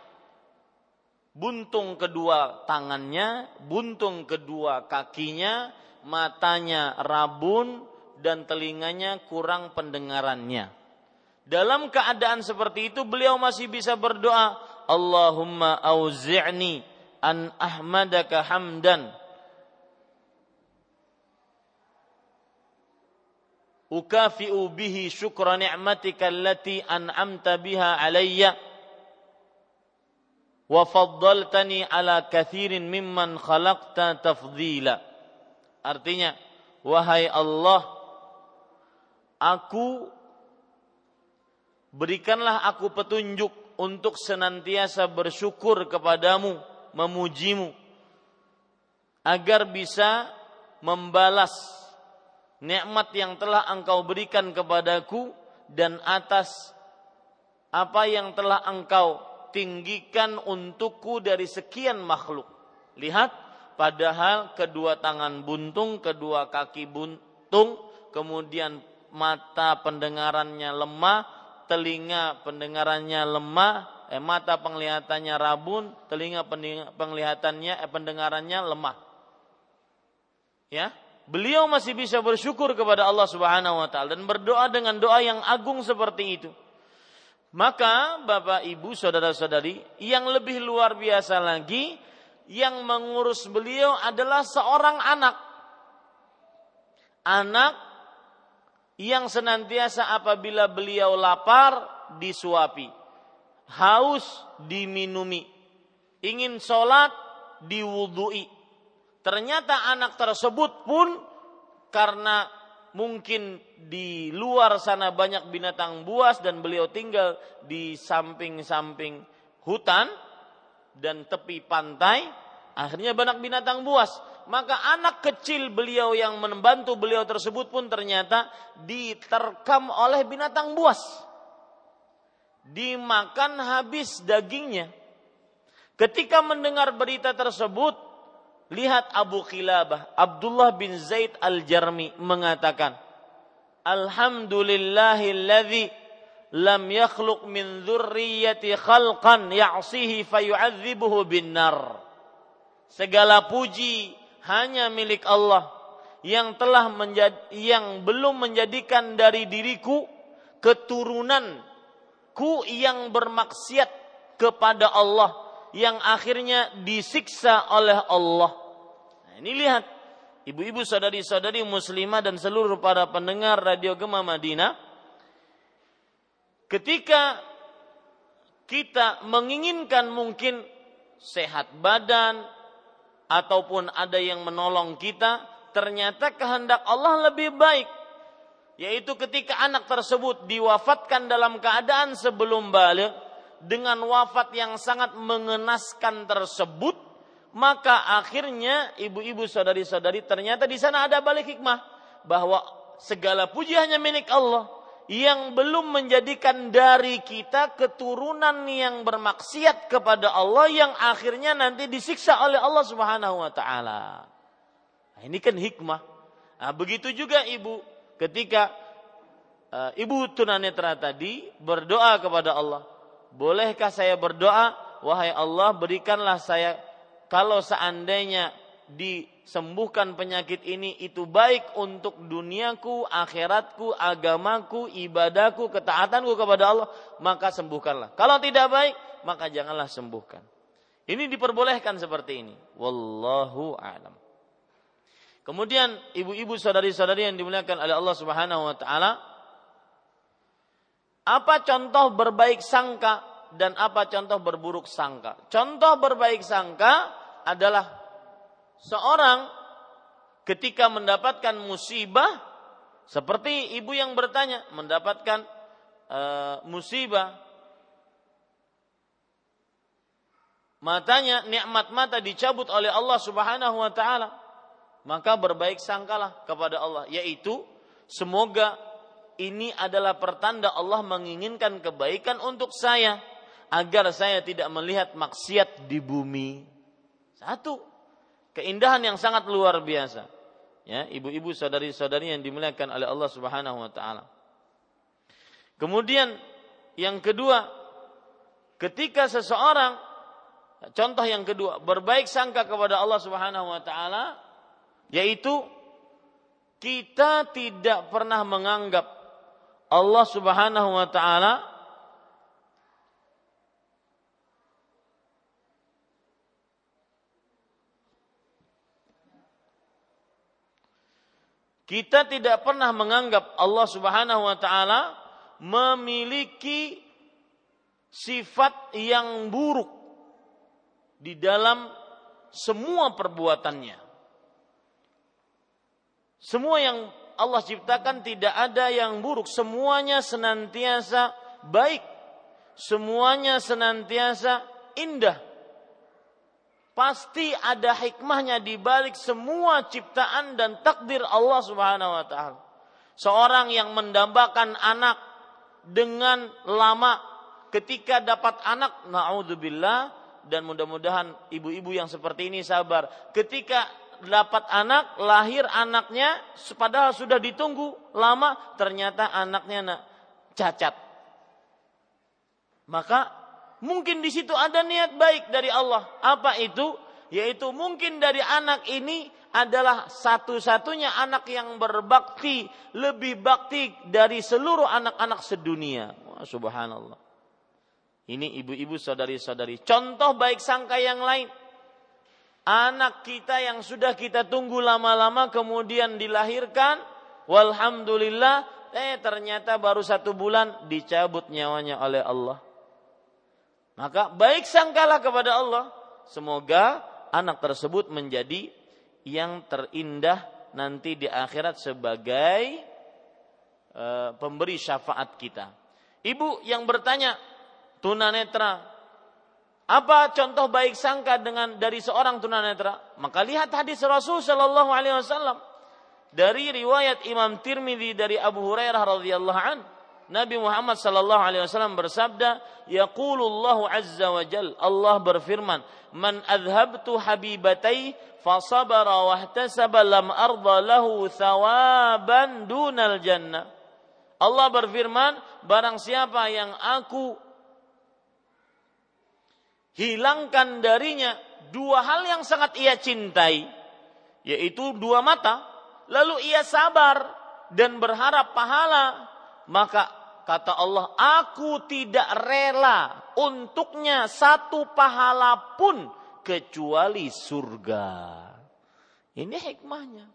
buntung kedua tangannya, buntung kedua kakinya, matanya rabun dan telinganya kurang pendengarannya. Dalam keadaan seperti itu beliau masih bisa berdoa, Allahumma auzi'ni an ahmadaka hamdan ukafi'u bihi syukra ni'matika allati an'amta biha alayya wa faddaltani ala kathirin mimman khalaqta tafdila. Artinya, wahai Allah, aku berikanlah aku petunjuk untuk senantiasa bersyukur kepadamu, memujimu, agar bisa membalas nikmat yang telah engkau berikan kepadaku dan atas apa yang telah engkau tinggikan untukku dari sekian makhluk. Lihat, padahal kedua tangan buntung, kedua kaki buntung, kemudian mata pendengarannya lemah, telinga pendengarannya lemah, eh, mata penglihatannya rabun, telinga penglihatannya eh, pendengarannya lemah. Ya, beliau masih bisa bersyukur kepada Allah Subhanahu wa taala dan berdoa dengan doa yang agung seperti itu. Maka Bapak Ibu saudara-saudari yang lebih luar biasa lagi yang mengurus beliau adalah seorang anak. Anak yang senantiasa apabila beliau lapar disuapi. Haus diminumi. Ingin sholat diwudui. Ternyata anak tersebut pun karena mungkin di luar sana banyak binatang buas dan beliau tinggal di samping-samping hutan dan tepi pantai, akhirnya banyak binatang buas. Maka anak kecil beliau yang membantu beliau tersebut pun ternyata diterkam oleh binatang buas. Dimakan habis dagingnya. Ketika mendengar berita tersebut, Lihat Abu Khilabah, Abdullah bin Zaid Al-Jarmi mengatakan, Alhamdulillahilladzi lam yakhluq min dzurriyyati khalqan ya'sihi fayu'adzibuhu bin nar. Segala puji hanya milik Allah yang telah menjadi, yang belum menjadikan dari diriku keturunanku yang bermaksiat kepada Allah yang akhirnya disiksa oleh Allah. Ini lihat, ibu-ibu saudari-saudari muslimah dan seluruh para pendengar Radio Gema Madinah, ketika kita menginginkan mungkin sehat badan ataupun ada yang menolong kita, ternyata kehendak Allah lebih baik. Yaitu ketika anak tersebut diwafatkan dalam keadaan sebelum balik, dengan wafat yang sangat mengenaskan tersebut, maka akhirnya ibu-ibu saudari-saudari ternyata di sana ada balik hikmah bahwa segala puji hanya milik Allah yang belum menjadikan dari kita keturunan yang bermaksiat kepada Allah yang akhirnya nanti disiksa oleh Allah Subhanahu wa taala. Nah, ini kan hikmah. Nah, begitu juga ibu ketika uh, ibu tunanetra tadi berdoa kepada Allah, bolehkah saya berdoa, wahai Allah berikanlah saya kalau seandainya disembuhkan penyakit ini itu baik untuk duniaku, akhiratku, agamaku, ibadahku, ketaatanku kepada Allah, maka sembuhkanlah. Kalau tidak baik, maka janganlah sembuhkan. Ini diperbolehkan seperti ini. Wallahu a'lam. Kemudian ibu-ibu saudari-saudari yang dimuliakan oleh Allah Subhanahu wa taala, apa contoh berbaik sangka dan apa contoh berburuk sangka? Contoh berbaik sangka adalah seorang ketika mendapatkan musibah seperti ibu yang bertanya mendapatkan uh, musibah matanya nikmat mata dicabut oleh Allah Subhanahu wa taala maka berbaik sangkalah kepada Allah yaitu semoga ini adalah pertanda Allah menginginkan kebaikan untuk saya agar saya tidak melihat maksiat di bumi. Satu, keindahan yang sangat luar biasa. Ya, ibu-ibu saudari-saudari yang dimuliakan oleh Allah Subhanahu wa taala. Kemudian yang kedua, ketika seseorang contoh yang kedua berbaik sangka kepada Allah Subhanahu wa taala yaitu kita tidak pernah menganggap Allah Subhanahu wa taala Kita tidak pernah menganggap Allah Subhanahu wa taala memiliki sifat yang buruk di dalam semua perbuatannya. Semua yang Allah ciptakan tidak ada yang buruk, semuanya senantiasa baik. Semuanya senantiasa indah. Pasti ada hikmahnya di balik semua ciptaan dan takdir Allah Subhanahu wa taala. Seorang yang mendambakan anak dengan lama ketika dapat anak naudzubillah dan mudah-mudahan ibu-ibu yang seperti ini sabar ketika dapat anak, lahir anaknya, padahal sudah ditunggu lama, ternyata anaknya nak cacat. Maka mungkin di situ ada niat baik dari Allah. Apa itu? Yaitu mungkin dari anak ini adalah satu-satunya anak yang berbakti, lebih bakti dari seluruh anak-anak sedunia. Wah, subhanallah. Ini ibu-ibu saudari-saudari. Contoh baik sangka yang lain anak kita yang sudah kita tunggu lama-lama kemudian dilahirkan, walhamdulillah, eh ternyata baru satu bulan dicabut nyawanya oleh Allah. Maka baik sangkalah kepada Allah, semoga anak tersebut menjadi yang terindah nanti di akhirat sebagai uh, pemberi syafaat kita. Ibu yang bertanya, tunanetra, apa contoh baik sangka dengan dari seorang tunanetra? Maka lihat hadis Rasul Shallallahu Alaihi Wasallam dari riwayat Imam Tirmidzi dari Abu Hurairah radhiyallahu an Nabi Muhammad sallallahu alaihi wasallam bersabda, "Yaqulullahu azza wa jal." Allah berfirman, "Man adhabtu habibatai fasabara wahtasaba lam arda lahu thawaban dunal jannah." Allah berfirman, barang siapa yang aku hilangkan darinya dua hal yang sangat ia cintai, yaitu dua mata, lalu ia sabar dan berharap pahala, maka kata Allah, aku tidak rela untuknya satu pahala pun kecuali surga. Ini hikmahnya.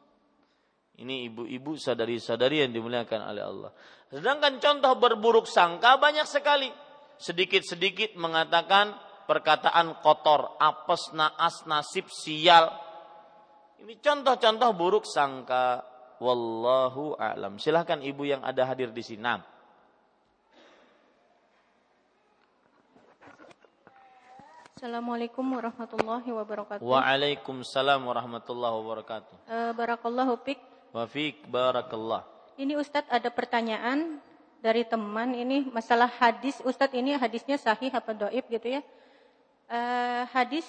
Ini ibu-ibu sadari-sadari yang dimuliakan oleh Allah. Sedangkan contoh berburuk sangka banyak sekali. Sedikit-sedikit mengatakan perkataan kotor, apes, naas, nasib, sial. Ini contoh-contoh buruk sangka. Wallahu a'lam. Silahkan ibu yang ada hadir di sini. Nah. Assalamualaikum warahmatullahi wabarakatuh. Waalaikumsalam warahmatullahi wabarakatuh. Uh, barakallahu fik. Wa fik barakallah. Ini Ustadz ada pertanyaan dari teman ini masalah hadis Ustadz ini hadisnya sahih apa doib gitu ya uh, hadis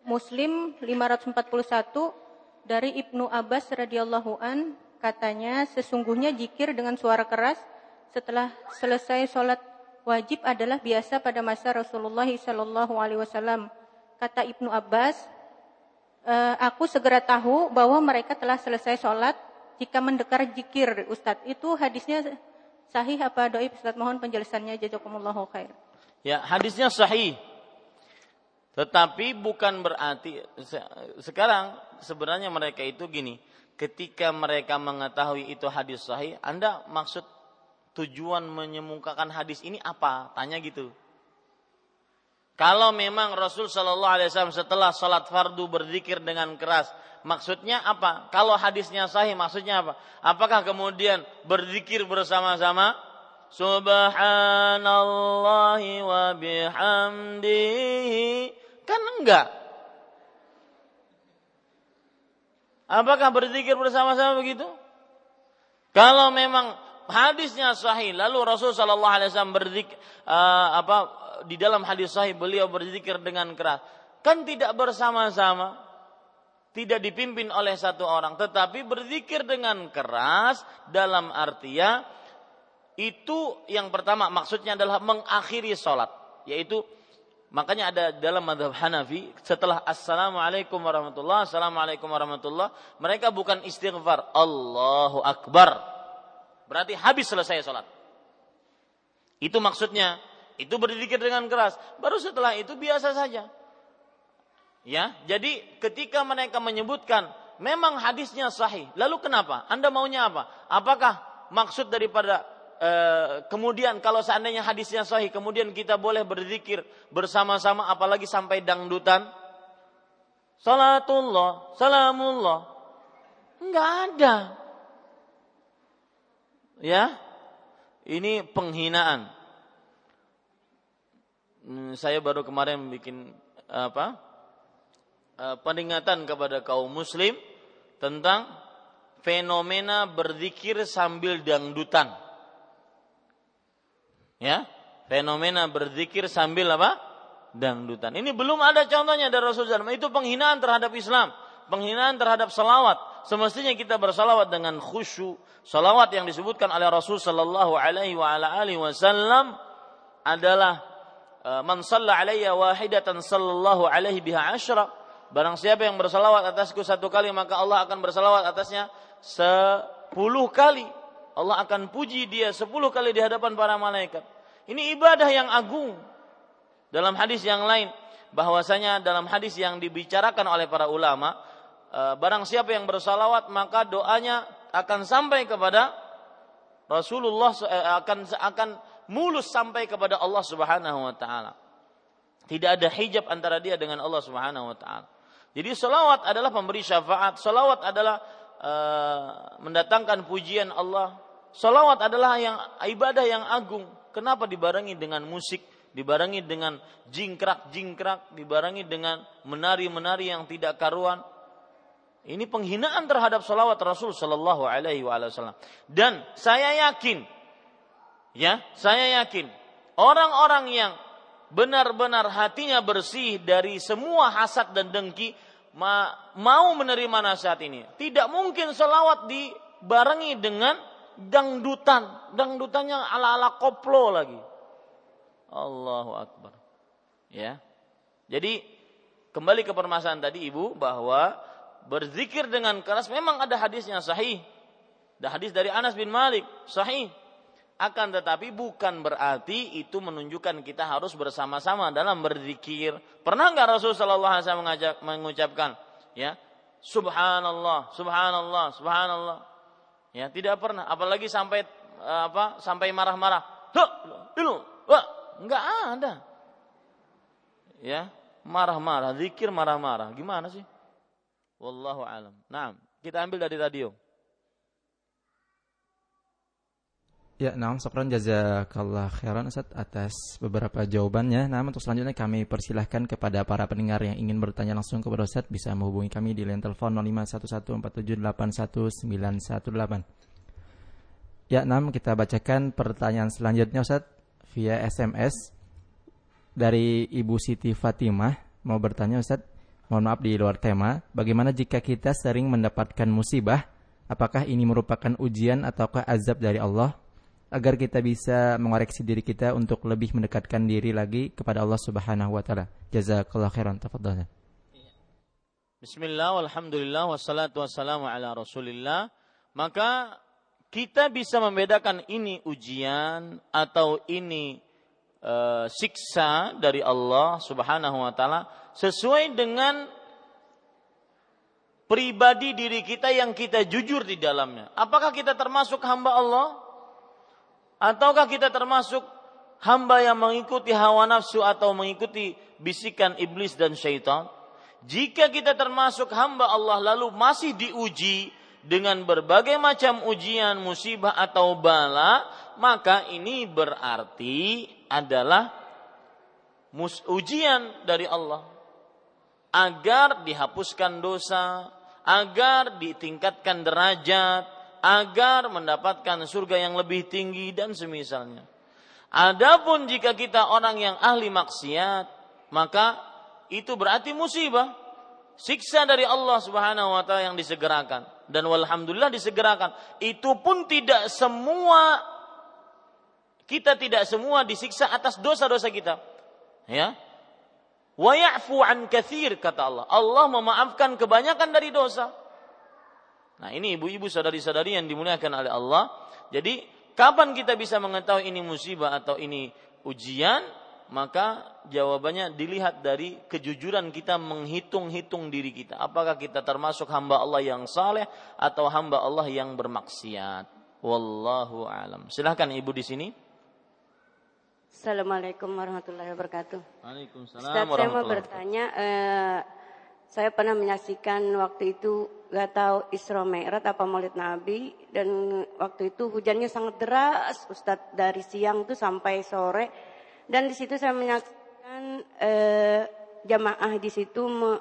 Muslim 541 dari Ibnu Abbas radhiyallahu an katanya sesungguhnya jikir dengan suara keras setelah selesai sholat wajib adalah biasa pada masa Rasulullah Shallallahu Alaihi Wasallam. Kata Ibnu Abbas, e, aku segera tahu bahwa mereka telah selesai sholat jika mendekar jikir Ustadz. Itu hadisnya sahih apa doib Ustadz? Mohon penjelasannya jazakumullahu khair. Ya, hadisnya sahih. Tetapi bukan berarti sekarang sebenarnya mereka itu gini, ketika mereka mengetahui itu hadis sahih, Anda maksud tujuan menyemukakan hadis ini apa? Tanya gitu. Kalau memang Rasul Shallallahu Alaihi Wasallam setelah sholat fardu berzikir dengan keras, maksudnya apa? Kalau hadisnya sahih, maksudnya apa? Apakah kemudian berzikir bersama-sama? Subhanallahi wa bihamdihi Kan enggak. Apakah berzikir bersama-sama begitu? Kalau memang hadisnya sahih, lalu Rasul Shallallahu Alaihi Wasallam berzikir uh, apa di dalam hadis sahih beliau berzikir dengan keras, kan tidak bersama-sama, tidak dipimpin oleh satu orang, tetapi berzikir dengan keras dalam artian itu yang pertama maksudnya adalah mengakhiri sholat, yaitu Makanya ada dalam madhab Hanafi setelah Assalamualaikum warahmatullah, Assalamualaikum warahmatullah, mereka bukan istighfar, Allahu Akbar. Berarti habis selesai sholat. Itu maksudnya. Itu berzikir dengan keras. Baru setelah itu biasa saja. Ya, jadi ketika mereka menyebutkan memang hadisnya sahih, lalu kenapa? Anda maunya apa? Apakah maksud daripada Eh, kemudian kalau seandainya hadisnya sahih, kemudian kita boleh berzikir bersama-sama apalagi sampai dangdutan. Salatullah, salamullah. Enggak ada. Ya. Ini penghinaan. Hmm, saya baru kemarin bikin apa? Eh, peringatan kepada kaum muslim tentang fenomena berzikir sambil dangdutan ya fenomena berzikir sambil apa dangdutan ini belum ada contohnya dari Rasulullah itu penghinaan terhadap Islam penghinaan terhadap salawat semestinya kita bersalawat dengan khusyuk salawat yang disebutkan oleh Rasul Sallallahu Alaihi Wasallam adalah e, man salla alayya wahidatan sallallahu alaihi biha asyra barang siapa yang bersalawat atasku satu kali maka Allah akan bersalawat atasnya sepuluh kali Allah akan puji dia sepuluh kali di hadapan para malaikat. Ini ibadah yang agung. Dalam hadis yang lain, bahwasanya dalam hadis yang dibicarakan oleh para ulama, barang siapa yang bersalawat maka doanya akan sampai kepada Rasulullah eh, akan akan mulus sampai kepada Allah Subhanahu wa taala. Tidak ada hijab antara dia dengan Allah Subhanahu wa taala. Jadi salawat adalah pemberi syafaat, salawat adalah uh, mendatangkan pujian Allah. Salawat adalah yang ibadah yang agung. Kenapa dibarengi dengan musik, dibarengi dengan jingkrak-jingkrak, dibarengi dengan menari-menari yang tidak karuan? Ini penghinaan terhadap salawat Rasul Shallallahu Alaihi Wasallam. Dan saya yakin, ya, saya yakin orang-orang yang benar-benar hatinya bersih dari semua hasad dan dengki ma mau menerima nasihat ini. Tidak mungkin selawat dibarengi dengan dangdutan. Dangdutannya ala-ala koplo lagi. Allahu Akbar. Ya. Jadi kembali ke permasalahan tadi Ibu bahwa berzikir dengan keras memang ada hadisnya sahih. Ada hadis dari Anas bin Malik sahih. Akan tetapi bukan berarti itu menunjukkan kita harus bersama-sama dalam berzikir. Pernah nggak Rasul Shallallahu Alaihi Wasallam mengucapkan, ya, Subhanallah, Subhanallah, Subhanallah. Ya, tidak pernah. Apalagi sampai apa? Sampai marah-marah. Wah, nggak ada. Ya, marah-marah, zikir marah-marah. Gimana sih? Wallahu alam. Nah, kita ambil dari radio. Ya, nah, Sokron jazakallah khairan Ustaz atas beberapa jawabannya. Nah, untuk selanjutnya kami persilahkan kepada para pendengar yang ingin bertanya langsung kepada Ustaz bisa menghubungi kami di line telepon 0511478118. Ya, nah, kita bacakan pertanyaan selanjutnya Ustaz via SMS dari Ibu Siti Fatimah mau bertanya Ustaz, mohon maaf di luar tema, bagaimana jika kita sering mendapatkan musibah Apakah ini merupakan ujian ataukah azab dari Allah agar kita bisa mengoreksi diri kita untuk lebih mendekatkan diri lagi kepada Allah Subhanahu wa taala. Jazakallahu khairan. Tafadhal. Bismillah, walhamdulillah, wassalatu wassalamu ala rasulillah. Maka kita bisa membedakan ini ujian atau ini uh, siksa dari Allah Subhanahu wa taala sesuai dengan pribadi diri kita yang kita jujur di dalamnya. Apakah kita termasuk hamba Allah? Ataukah kita termasuk hamba yang mengikuti hawa nafsu atau mengikuti bisikan iblis dan syaitan? Jika kita termasuk hamba Allah lalu masih diuji dengan berbagai macam ujian, musibah atau bala, maka ini berarti adalah ujian dari Allah agar dihapuskan dosa, agar ditingkatkan derajat, agar mendapatkan surga yang lebih tinggi dan semisalnya. Adapun jika kita orang yang ahli maksiat, maka itu berarti musibah. Siksa dari Allah Subhanahu wa taala yang disegerakan dan walhamdulillah disegerakan. Itu pun tidak semua kita tidak semua disiksa atas dosa-dosa kita. Ya, Wa ya'fu an kathir kata Allah. Allah memaafkan kebanyakan dari dosa. Nah, ini ibu-ibu sadari-sadari yang dimuliakan oleh Allah. Jadi, kapan kita bisa mengetahui ini musibah atau ini ujian? Maka jawabannya dilihat dari kejujuran kita menghitung-hitung diri kita. Apakah kita termasuk hamba Allah yang saleh atau hamba Allah yang bermaksiat? Wallahu alam. Silahkan ibu di sini. Assalamualaikum warahmatullahi wabarakatuh. Waalaikumsalam Ustaz, saya mau bertanya, eh, saya pernah menyaksikan waktu itu gak tahu Isra Mi'raj apa Maulid Nabi dan waktu itu hujannya sangat deras Ustadz dari siang tuh sampai sore. Dan di situ saya menyaksikan eh, jamaah di situ me,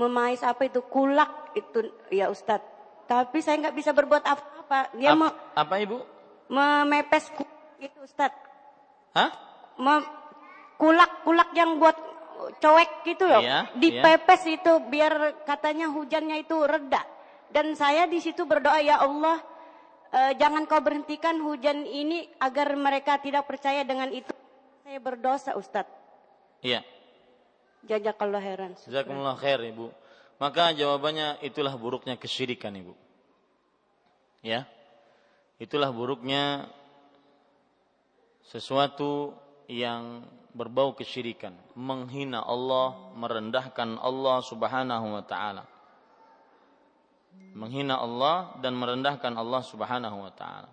memais apa itu kulak itu ya Ustadz. Tapi saya nggak bisa berbuat apa-apa. Dia Ap, mau apa ibu? memepes itu Ustadz Hah? kulak-kulak yang buat cowek gitu loh. Iya, dipepes iya. itu biar katanya hujannya itu reda. Dan saya di situ berdoa ya Allah eh, jangan kau berhentikan hujan ini agar mereka tidak percaya dengan itu. Saya berdosa Ustadz. Iya. Jazakallah heran. Jazakumullah khair Ibu. Maka jawabannya itulah buruknya kesyirikan Ibu. Ya. Itulah buruknya sesuatu yang berbau kesyirikan, menghina Allah, merendahkan Allah Subhanahu wa taala. Menghina Allah dan merendahkan Allah Subhanahu wa taala.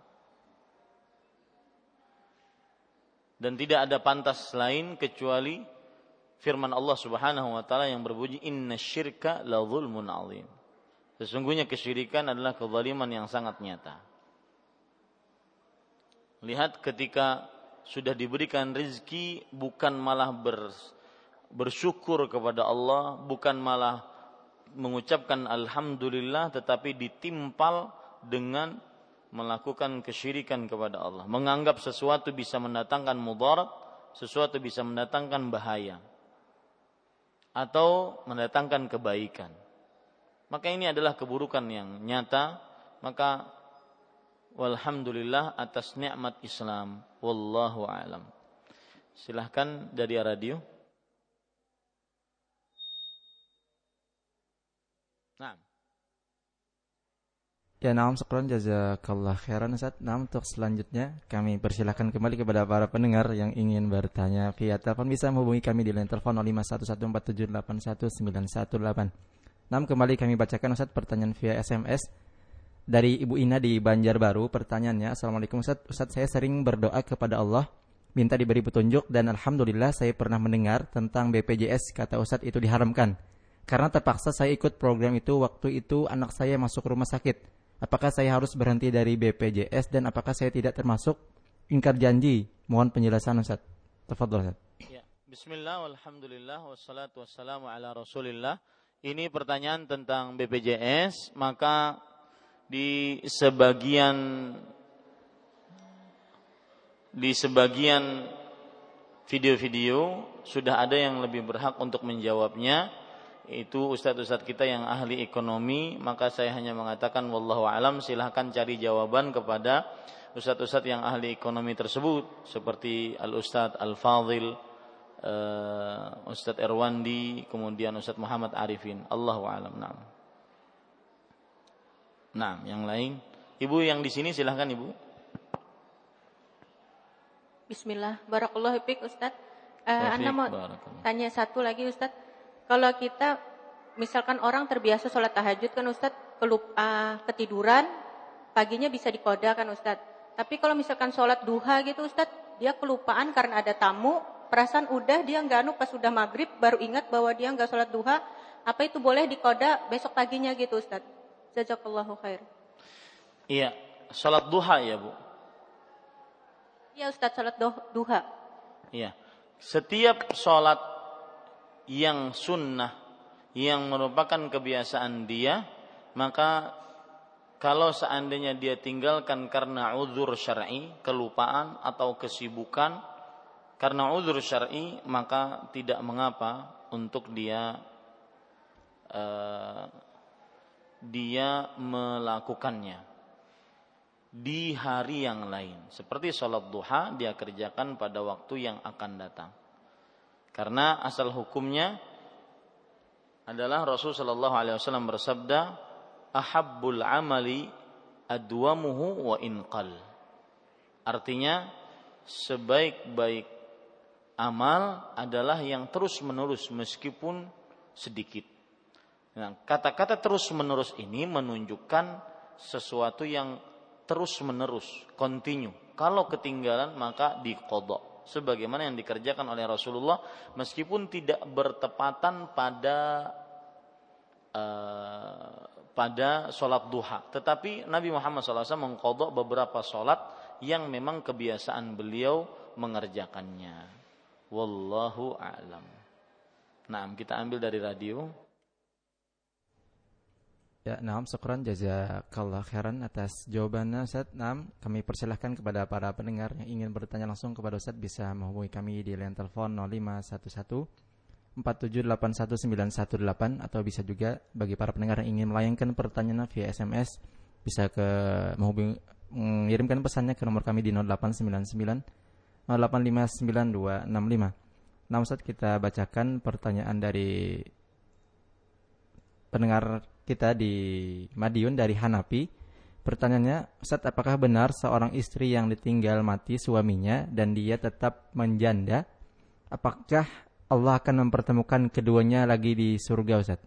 Dan tidak ada pantas lain kecuali firman Allah Subhanahu wa taala yang berbunyi inna syirka la zulmun azim. Sesungguhnya kesyirikan adalah kezaliman yang sangat nyata. Lihat ketika sudah diberikan rizki bukan malah ber, bersyukur kepada Allah, bukan malah mengucapkan alhamdulillah tetapi ditimpal dengan melakukan kesyirikan kepada Allah, menganggap sesuatu bisa mendatangkan mudarat, sesuatu bisa mendatangkan bahaya atau mendatangkan kebaikan. Maka ini adalah keburukan yang nyata, maka walhamdulillah atas nikmat Islam. Wallahu alam. Silahkan dari radio. Nah. Ya, naam sekalian jazakallah khairan Ustaz. Nah, untuk selanjutnya kami persilahkan kembali kepada para pendengar yang ingin bertanya via telepon bisa menghubungi kami di line telepon 051147819118. Nah, kembali kami bacakan Ustaz pertanyaan via SMS dari Ibu Ina di Banjarbaru pertanyaannya Assalamualaikum Ustaz. Ustaz saya sering berdoa kepada Allah minta diberi petunjuk dan Alhamdulillah saya pernah mendengar tentang BPJS kata Ustaz itu diharamkan. Karena terpaksa saya ikut program itu waktu itu anak saya masuk rumah sakit. Apakah saya harus berhenti dari BPJS dan apakah saya tidak termasuk? Ingkar janji. Mohon penjelasan Ustaz. Tafadhol Ustaz. Ya. Bismillah walhamdulillah wassalatu wassalamu ala rasulillah. Ini pertanyaan tentang BPJS maka di sebagian di sebagian video-video sudah ada yang lebih berhak untuk menjawabnya itu ustadz-ustadz kita yang ahli ekonomi, maka saya hanya mengatakan wallahu alam silahkan cari jawaban kepada ustadz-ustadz yang ahli ekonomi tersebut seperti al ustadz al fadil, uh, ustadz Erwandi, kemudian ustadz Muhammad Arifin. Allahu alam. Nah. Nah, yang lain, ibu yang di sini silahkan ibu. Bismillah, barakallahu fiik Ustadz. Uh, anda mau tanya satu lagi Ustadz. Kalau kita misalkan orang terbiasa sholat tahajud kan Ustadz kelupa uh, ketiduran paginya bisa dikoda kan Ustadz. Tapi kalau misalkan sholat duha gitu Ustadz dia kelupaan karena ada tamu perasaan udah dia nggak anu pas sudah maghrib baru ingat bahwa dia nggak sholat duha apa itu boleh dikoda besok paginya gitu Ustadz jazakallahu khair. Iya sholat duha ya Bu? Iya Ustadz sholat duha. Iya. Setiap sholat yang sunnah yang merupakan kebiasaan dia maka kalau seandainya dia tinggalkan karena uzur syar'i kelupaan atau kesibukan karena uzur syar'i maka tidak mengapa untuk dia uh, dia melakukannya di hari yang lain seperti sholat duha dia kerjakan pada waktu yang akan datang karena asal hukumnya adalah Rasul Shallallahu Alaihi Wasallam bersabda, "Ahabbul amali adwamuhu wa inqal." Artinya, sebaik-baik amal adalah yang terus menerus meskipun sedikit. Nah, kata-kata terus menerus ini menunjukkan sesuatu yang terus menerus, kontinu. Kalau ketinggalan maka dikodok sebagaimana yang dikerjakan oleh Rasulullah meskipun tidak bertepatan pada uh, pada sholat duha. Tetapi Nabi Muhammad SAW mengkodok beberapa sholat yang memang kebiasaan beliau mengerjakannya. Wallahu a'lam. Nah, kita ambil dari radio. Ya, naam syukran jazakallah khairan atas jawabannya Ustaz. Naam, kami persilahkan kepada para pendengar yang ingin bertanya langsung kepada Ustaz bisa menghubungi kami di line telepon 0511 4781918 atau bisa juga bagi para pendengar yang ingin melayangkan pertanyaan via SMS bisa ke menghubungi mengirimkan pesannya ke nomor kami di 0899 08599265. Nah, Ustaz kita bacakan pertanyaan dari pendengar kita di Madiun dari Hanapi. Pertanyaannya, Ustaz, apakah benar seorang istri yang ditinggal mati suaminya dan dia tetap menjanda, apakah Allah akan mempertemukan keduanya lagi di surga, Ustaz?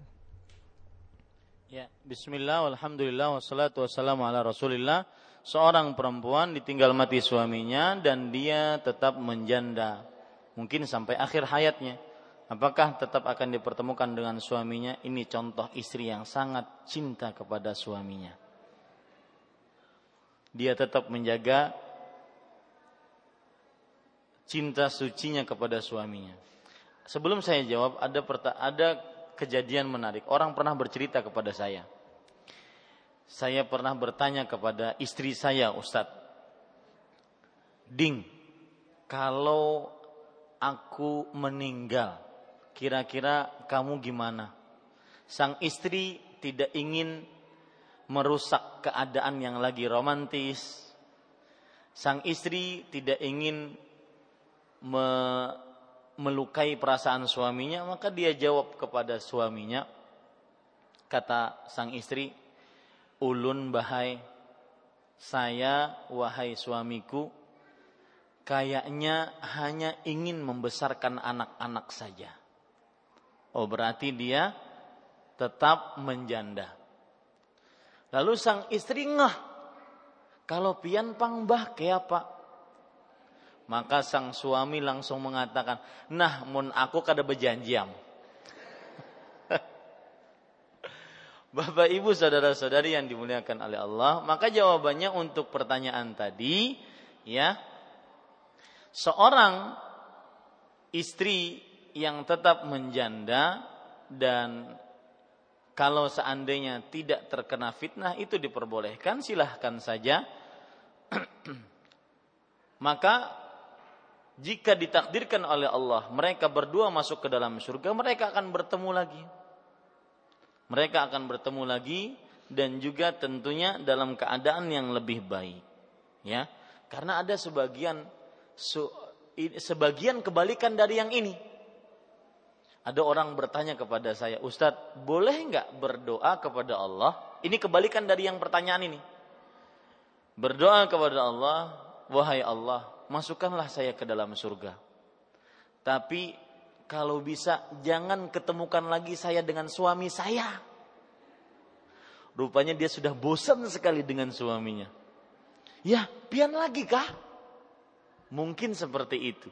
Ya, bismillah, alhamdulillah, wassalatu wassalamu ala rasulillah. Seorang perempuan ditinggal mati suaminya dan dia tetap menjanda. Mungkin sampai akhir hayatnya Apakah tetap akan dipertemukan dengan suaminya? Ini contoh istri yang sangat cinta kepada suaminya. Dia tetap menjaga cinta sucinya kepada suaminya. Sebelum saya jawab, ada ada kejadian menarik. Orang pernah bercerita kepada saya. Saya pernah bertanya kepada istri saya, Ustadz. Ding, kalau aku meninggal, kira-kira kamu gimana? Sang istri tidak ingin merusak keadaan yang lagi romantis. Sang istri tidak ingin me melukai perasaan suaminya, maka dia jawab kepada suaminya, kata sang istri, ulun bahai, saya wahai suamiku, kayaknya hanya ingin membesarkan anak-anak saja. Oh berarti dia tetap menjanda. Lalu sang istri ngah. Kalau pian pang bah kayak apa? Maka sang suami langsung mengatakan, nah mun aku kada berjanjiam. Bapak ibu saudara saudari yang dimuliakan oleh Allah, maka jawabannya untuk pertanyaan tadi, ya, seorang istri yang tetap menjanda dan kalau seandainya tidak terkena fitnah itu diperbolehkan silahkan saja maka jika ditakdirkan oleh Allah mereka berdua masuk ke dalam surga mereka akan bertemu lagi Mereka akan bertemu lagi dan juga tentunya dalam keadaan yang lebih baik. Ya. Karena ada sebagian sebagian kebalikan dari yang ini. Ada orang bertanya kepada saya, Ustadz, boleh nggak berdoa kepada Allah? Ini kebalikan dari yang pertanyaan ini. Berdoa kepada Allah, wahai Allah, masukkanlah saya ke dalam surga. Tapi kalau bisa jangan ketemukan lagi saya dengan suami saya. Rupanya dia sudah bosan sekali dengan suaminya. Ya, pian lagi kah? Mungkin seperti itu.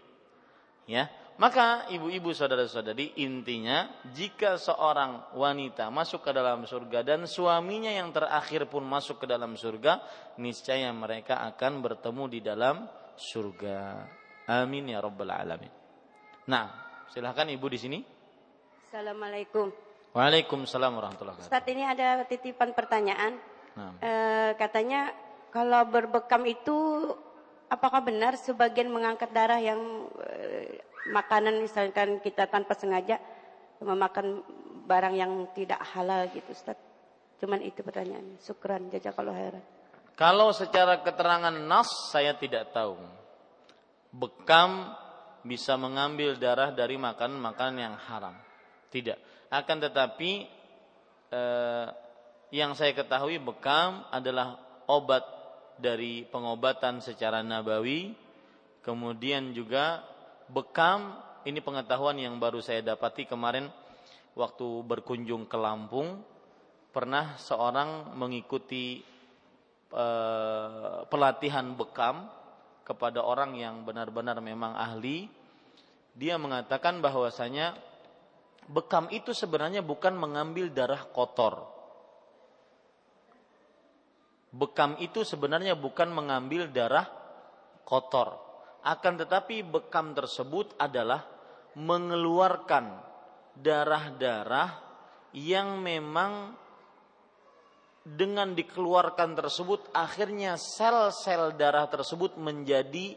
Ya, maka ibu-ibu saudara-saudari intinya jika seorang wanita masuk ke dalam surga dan suaminya yang terakhir pun masuk ke dalam surga, niscaya mereka akan bertemu di dalam surga. Amin ya rabbal alamin. Nah, silahkan ibu di sini. Assalamualaikum. Waalaikumsalam warahmatullahi wabarakatuh. Ustaz ini ada titipan pertanyaan. Nah. E, katanya kalau berbekam itu apakah benar sebagian mengangkat darah yang e, makanan misalkan kita tanpa sengaja memakan barang yang tidak halal gitu Ustaz. Cuman itu pertanyaannya. Syukran jazakallahu khairan. Kalau secara keterangan nas saya tidak tahu. Bekam bisa mengambil darah dari makanan-makanan yang haram. Tidak. Akan tetapi eh, yang saya ketahui bekam adalah obat dari pengobatan secara nabawi. Kemudian juga bekam ini pengetahuan yang baru saya dapati kemarin waktu berkunjung ke Lampung pernah seorang mengikuti eh, pelatihan bekam kepada orang yang benar-benar memang ahli, dia mengatakan bahwasanya bekam itu sebenarnya bukan mengambil darah kotor. Bekam itu sebenarnya bukan mengambil darah kotor. Akan tetapi bekam tersebut adalah mengeluarkan darah-darah yang memang dengan dikeluarkan tersebut akhirnya sel-sel darah tersebut menjadi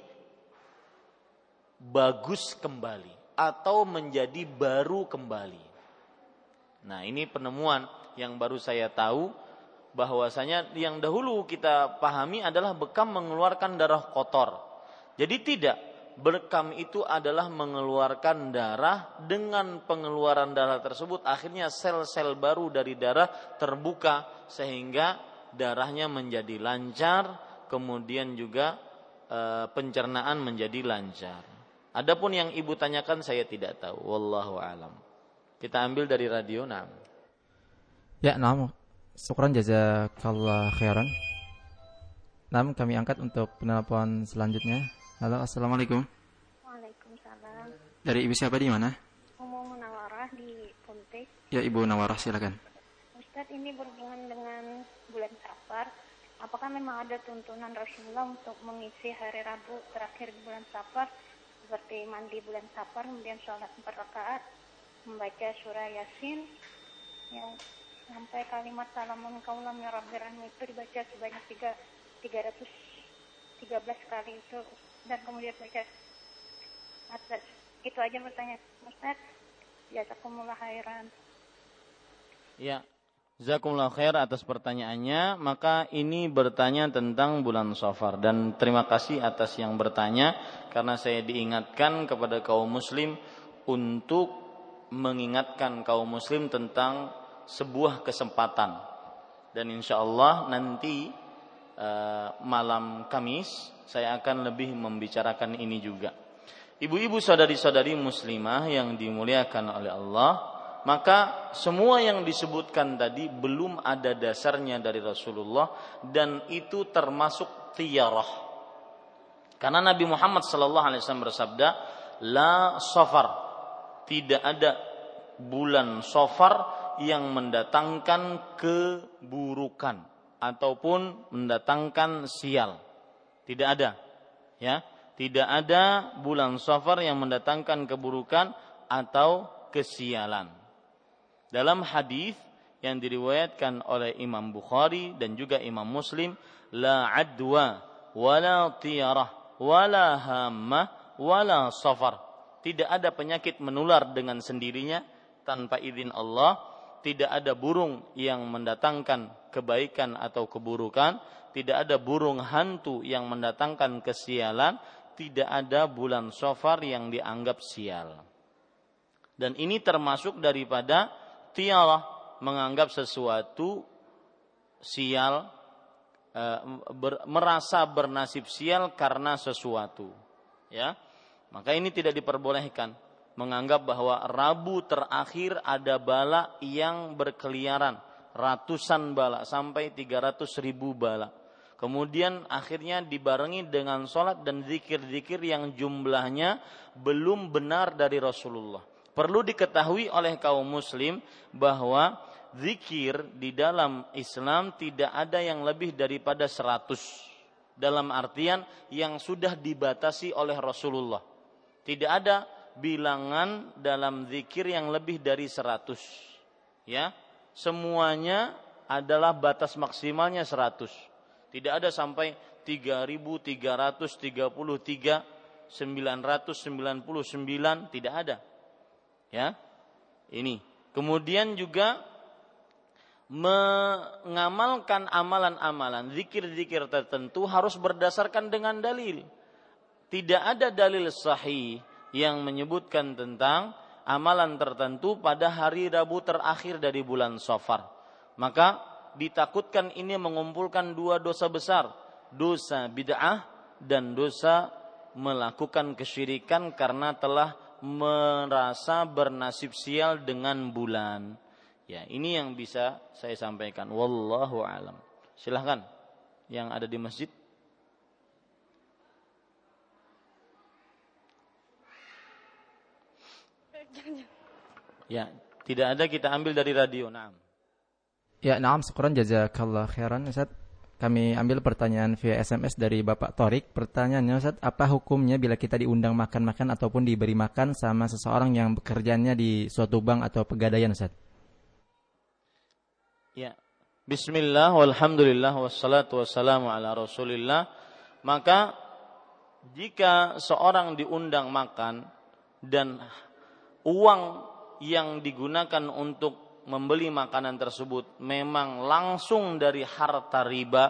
bagus kembali atau menjadi baru kembali. Nah, ini penemuan yang baru saya tahu bahwasanya yang dahulu kita pahami adalah bekam mengeluarkan darah kotor. Jadi tidak bekam itu adalah mengeluarkan darah dengan pengeluaran darah tersebut akhirnya sel-sel baru dari darah terbuka sehingga darahnya menjadi lancar kemudian juga e, pencernaan menjadi lancar. Adapun yang ibu tanyakan saya tidak tahu wallahu alam. Kita ambil dari radio nah. Ya, nam. Syukran jazakallah khairan. Nam kami angkat untuk penelpon selanjutnya. Halo, assalamualaikum. Waalaikumsalam. Dari ibu siapa di mana? Umum Nawarah di Pontianak. Ya, ibu Nawarah silakan. Ustadz ini berhubungan dengan bulan Safar. Apakah memang ada tuntunan Rasulullah untuk mengisi hari Rabu terakhir di bulan Safar seperti mandi bulan Safar kemudian sholat empat rakaat membaca surah Yasin yang sampai kalimat salamun kaulam ya rabbiran itu dibaca sebanyak tiga tiga ratus tiga belas kali itu. Dan kemudian baca atas itu aja bertanya Ustaz jazakumullah khairan. Ya Jazakumullah khair atas pertanyaannya. Maka ini bertanya tentang bulan safar. Dan terima kasih atas yang bertanya Karena saya diingatkan kepada kaum muslim Untuk mengingatkan kaum muslim tentang sebuah kesempatan Dan insya Allah nanti uh, malam Kamis saya akan lebih membicarakan ini juga. Ibu-ibu saudari-saudari muslimah yang dimuliakan oleh Allah, maka semua yang disebutkan tadi belum ada dasarnya dari Rasulullah dan itu termasuk tiarah. Karena Nabi Muhammad sallallahu alaihi wasallam bersabda, "La safar." Tidak ada bulan safar yang mendatangkan keburukan ataupun mendatangkan sial. Tidak ada. Ya, tidak ada bulan Safar yang mendatangkan keburukan atau kesialan. Dalam hadis yang diriwayatkan oleh Imam Bukhari dan juga Imam Muslim, la adwa wala tiyarah wala hamma wala safar. Tidak ada penyakit menular dengan sendirinya tanpa izin Allah tidak ada burung yang mendatangkan kebaikan atau keburukan, tidak ada burung hantu yang mendatangkan kesialan, tidak ada bulan sofar yang dianggap sial. Dan ini termasuk daripada tialah menganggap sesuatu sial, e, ber, merasa bernasib sial karena sesuatu. Ya, maka ini tidak diperbolehkan menganggap bahwa Rabu terakhir ada bala yang berkeliaran ratusan bala sampai 300 ribu bala. Kemudian akhirnya dibarengi dengan sholat dan zikir-zikir yang jumlahnya belum benar dari Rasulullah. Perlu diketahui oleh kaum muslim bahwa zikir di dalam Islam tidak ada yang lebih daripada 100. Dalam artian yang sudah dibatasi oleh Rasulullah. Tidak ada bilangan dalam zikir yang lebih dari 100 ya semuanya adalah batas maksimalnya 100 tidak ada sampai 3333 999 tidak ada. Ya ini. Kemudian juga mengamalkan amalan-amalan zikir-zikir tertentu harus berdasarkan dengan dalil. Tidak ada dalil sahih yang menyebutkan tentang amalan tertentu pada hari Rabu terakhir dari bulan Safar. Maka ditakutkan ini mengumpulkan dua dosa besar, dosa bid'ah dan dosa melakukan kesyirikan karena telah merasa bernasib sial dengan bulan. Ya, ini yang bisa saya sampaikan. Wallahu alam. Silahkan yang ada di masjid. Ya, tidak ada kita ambil dari radio. Naam. Ya, naam syukran jazakallah khairan Ustaz. Kami ambil pertanyaan via SMS dari Bapak Torik. Pertanyaannya Ustaz, apa hukumnya bila kita diundang makan-makan ataupun diberi makan sama seseorang yang bekerjanya di suatu bank atau pegadaian Ustaz? Ya. Bismillah walhamdulillah wassalatu wassalamu ala Rasulillah. Maka jika seorang diundang makan dan uang yang digunakan untuk membeli makanan tersebut memang langsung dari harta riba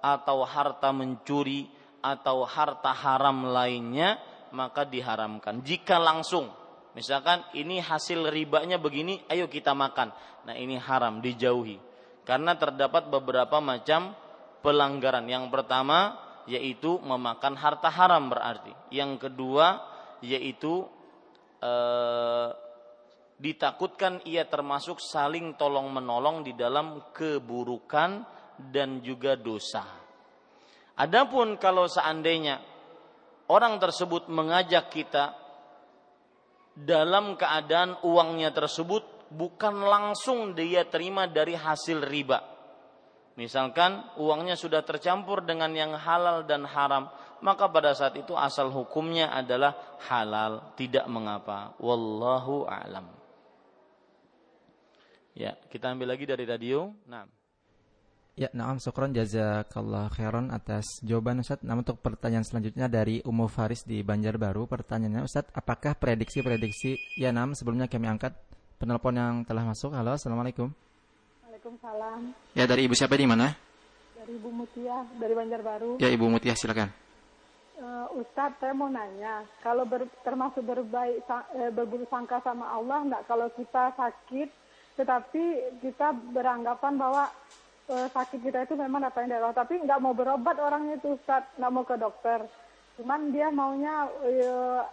atau harta mencuri atau harta haram lainnya maka diharamkan. Jika langsung misalkan ini hasil ribanya begini ayo kita makan. Nah ini haram dijauhi. Karena terdapat beberapa macam pelanggaran. Yang pertama yaitu memakan harta haram berarti. Yang kedua yaitu eh, ditakutkan ia termasuk saling tolong menolong di dalam keburukan dan juga dosa. Adapun kalau seandainya orang tersebut mengajak kita dalam keadaan uangnya tersebut bukan langsung dia terima dari hasil riba. Misalkan uangnya sudah tercampur dengan yang halal dan haram, maka pada saat itu asal hukumnya adalah halal, tidak mengapa. Wallahu a'lam. Ya, kita ambil lagi dari radio. Nah. Ya, naam syukron jazakallah khairan atas jawaban Ustaz. Nah, untuk pertanyaan selanjutnya dari Umu Faris di Banjarbaru. Pertanyaannya Ustaz, apakah prediksi-prediksi ya naam sebelumnya kami angkat penelpon yang telah masuk. Halo, Assalamualaikum. Waalaikumsalam. Ya, dari Ibu siapa di mana? Dari Ibu Mutia dari Banjarbaru. Ya, Ibu Mutia silakan uh, Ustadz saya mau nanya. Kalau ber, termasuk berbaik uh, berburuk sangka sama Allah enggak kalau kita sakit? Tetapi kita beranggapan bahwa uh, sakit kita itu memang datang dari Allah. Tapi nggak mau berobat orangnya itu Ustadz. Nggak mau ke dokter. Cuman dia maunya uh,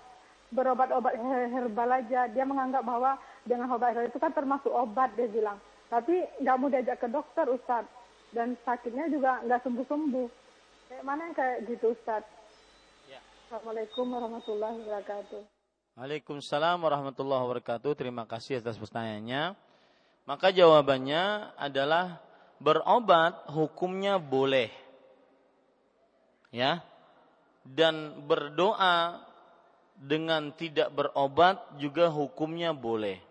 berobat-obat herbal aja. Dia menganggap bahwa dengan obat herbal itu kan termasuk obat dia bilang. Tapi nggak mau diajak ke dokter Ustadz. Dan sakitnya juga nggak sembuh-sembuh. Kayak mana yang kayak gitu Ustadz Assalamualaikum warahmatullahi wabarakatuh. Waalaikumsalam warahmatullahi wabarakatuh. Terima kasih atas pertanyaannya. Maka jawabannya adalah berobat hukumnya boleh. Ya. Dan berdoa dengan tidak berobat juga hukumnya boleh.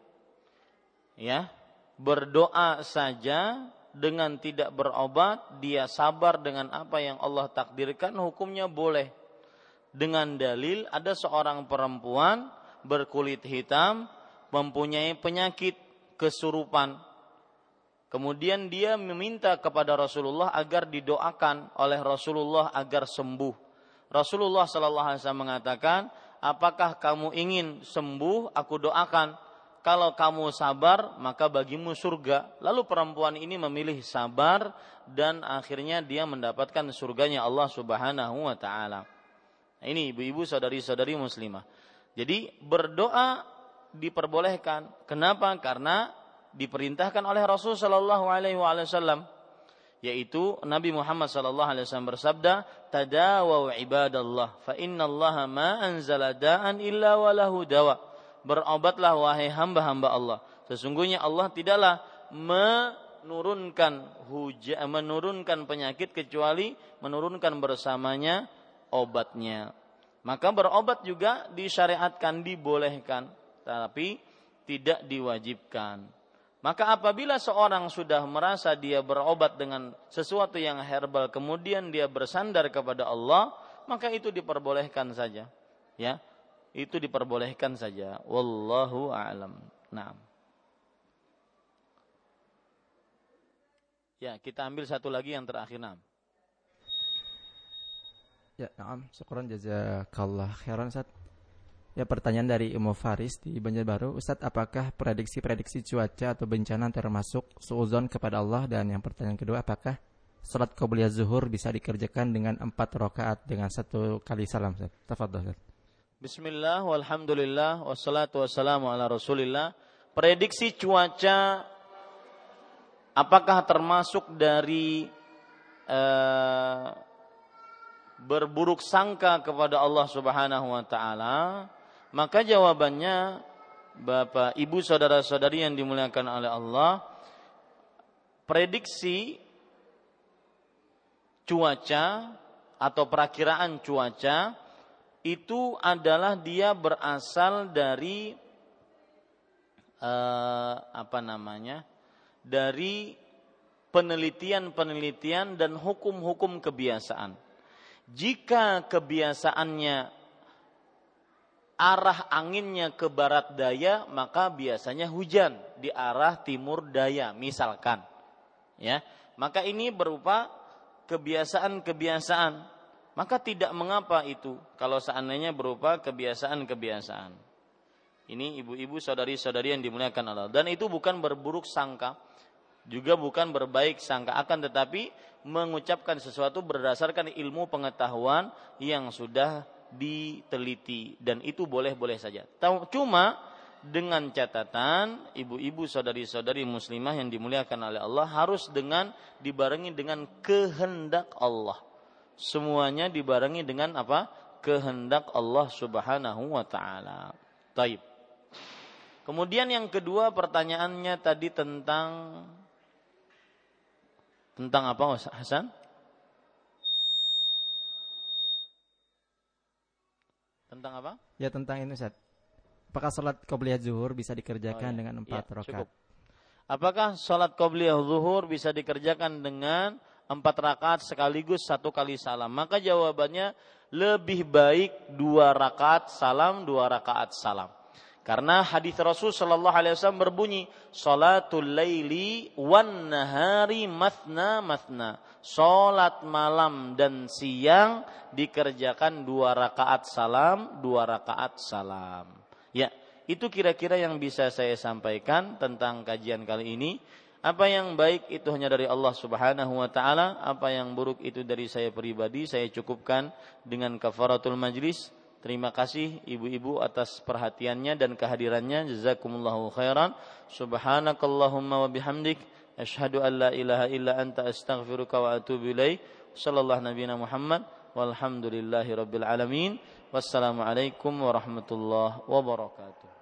Ya. Berdoa saja dengan tidak berobat, dia sabar dengan apa yang Allah takdirkan, hukumnya boleh dengan dalil ada seorang perempuan berkulit hitam mempunyai penyakit kesurupan Kemudian dia meminta kepada Rasulullah agar didoakan oleh Rasulullah agar sembuh. Rasulullah Shallallahu Alaihi Wasallam mengatakan, apakah kamu ingin sembuh? Aku doakan. Kalau kamu sabar, maka bagimu surga. Lalu perempuan ini memilih sabar dan akhirnya dia mendapatkan surganya Allah Subhanahu wa taala. Nah, ini ibu-ibu saudari-saudari muslimah. Jadi berdoa diperbolehkan. Kenapa? Karena diperintahkan oleh Rasul Shallallahu Alaihi Wasallam yaitu Nabi Muhammad sallallahu alaihi wasallam bersabda tadawu ibadallah fa innallaha ma anzala da'an illa walahu dawa berobatlah wahai hamba-hamba Allah sesungguhnya Allah tidaklah menurunkan hujan menurunkan penyakit kecuali menurunkan bersamanya obatnya maka berobat juga disyariatkan dibolehkan tapi tidak diwajibkan maka apabila seorang sudah merasa dia berobat dengan sesuatu yang herbal kemudian dia bersandar kepada Allah, maka itu diperbolehkan saja. Ya. Itu diperbolehkan saja. Wallahu a'lam. Naam. Ya, kita ambil satu lagi yang terakhir. Naam. Ya, naam. Syukran jazakallah khairan Ustaz. Ya pertanyaan dari Imo Faris di Banjarbaru, Ustadz apakah prediksi-prediksi cuaca atau bencana termasuk suuzon kepada Allah dan yang pertanyaan kedua apakah salat qobliyah zuhur bisa dikerjakan dengan empat rakaat dengan satu kali salam Ustaz? Tafadhol Ustaz. Bismillah walhamdulillah wassalatu wassalamu ala Rasulillah. Prediksi cuaca apakah termasuk dari uh, berburuk sangka kepada Allah Subhanahu wa taala? Maka jawabannya Bapak, Ibu, saudara-saudari yang dimuliakan oleh Allah, prediksi cuaca atau perakiraan cuaca itu adalah dia berasal dari eh, apa namanya? dari penelitian-penelitian dan hukum-hukum kebiasaan. Jika kebiasaannya arah anginnya ke barat daya maka biasanya hujan di arah timur daya misalkan. Ya maka ini berupa kebiasaan-kebiasaan. Maka tidak mengapa itu kalau seandainya berupa kebiasaan-kebiasaan. Ini ibu-ibu saudari-saudari yang dimuliakan Allah. Dan itu bukan berburuk sangka juga bukan berbaik sangka akan tetapi mengucapkan sesuatu berdasarkan ilmu pengetahuan yang sudah diteliti dan itu boleh-boleh saja. Cuma dengan catatan ibu-ibu saudari-saudari muslimah yang dimuliakan oleh Allah harus dengan dibarengi dengan kehendak Allah. Semuanya dibarengi dengan apa? Kehendak Allah Subhanahu wa taala. Taib. Kemudian yang kedua pertanyaannya tadi tentang tentang apa Hasan? Tentang apa? Ya tentang ini Ustaz. Apakah sholat qobliyah zuhur bisa dikerjakan oh, ya. dengan empat ya, rakaat? Apakah sholat qobliyah zuhur bisa dikerjakan dengan empat rakaat sekaligus satu kali salam? Maka jawabannya lebih baik dua rakaat salam, dua rakaat salam. Karena hadis Rasul Shallallahu Alaihi Wasallam berbunyi, "Salatul laili wan nahari matna matna." Salat malam dan siang dikerjakan dua rakaat salam, dua rakaat salam. Ya, itu kira-kira yang bisa saya sampaikan tentang kajian kali ini. Apa yang baik itu hanya dari Allah Subhanahu wa taala, apa yang buruk itu dari saya pribadi. Saya cukupkan dengan kafaratul majlis Terima kasih ibu-ibu atas perhatiannya dan kehadirannya. Jazakumullahu khairan. Subhanakallahumma wa bihamdik. Ashhadu an la ilaha illa anta astaghfiruka wa atubu ilaih. Sallallahu nabiyana Muhammad. Walhamdulillahi rabbil alamin. Wassalamualaikum warahmatullahi wabarakatuh.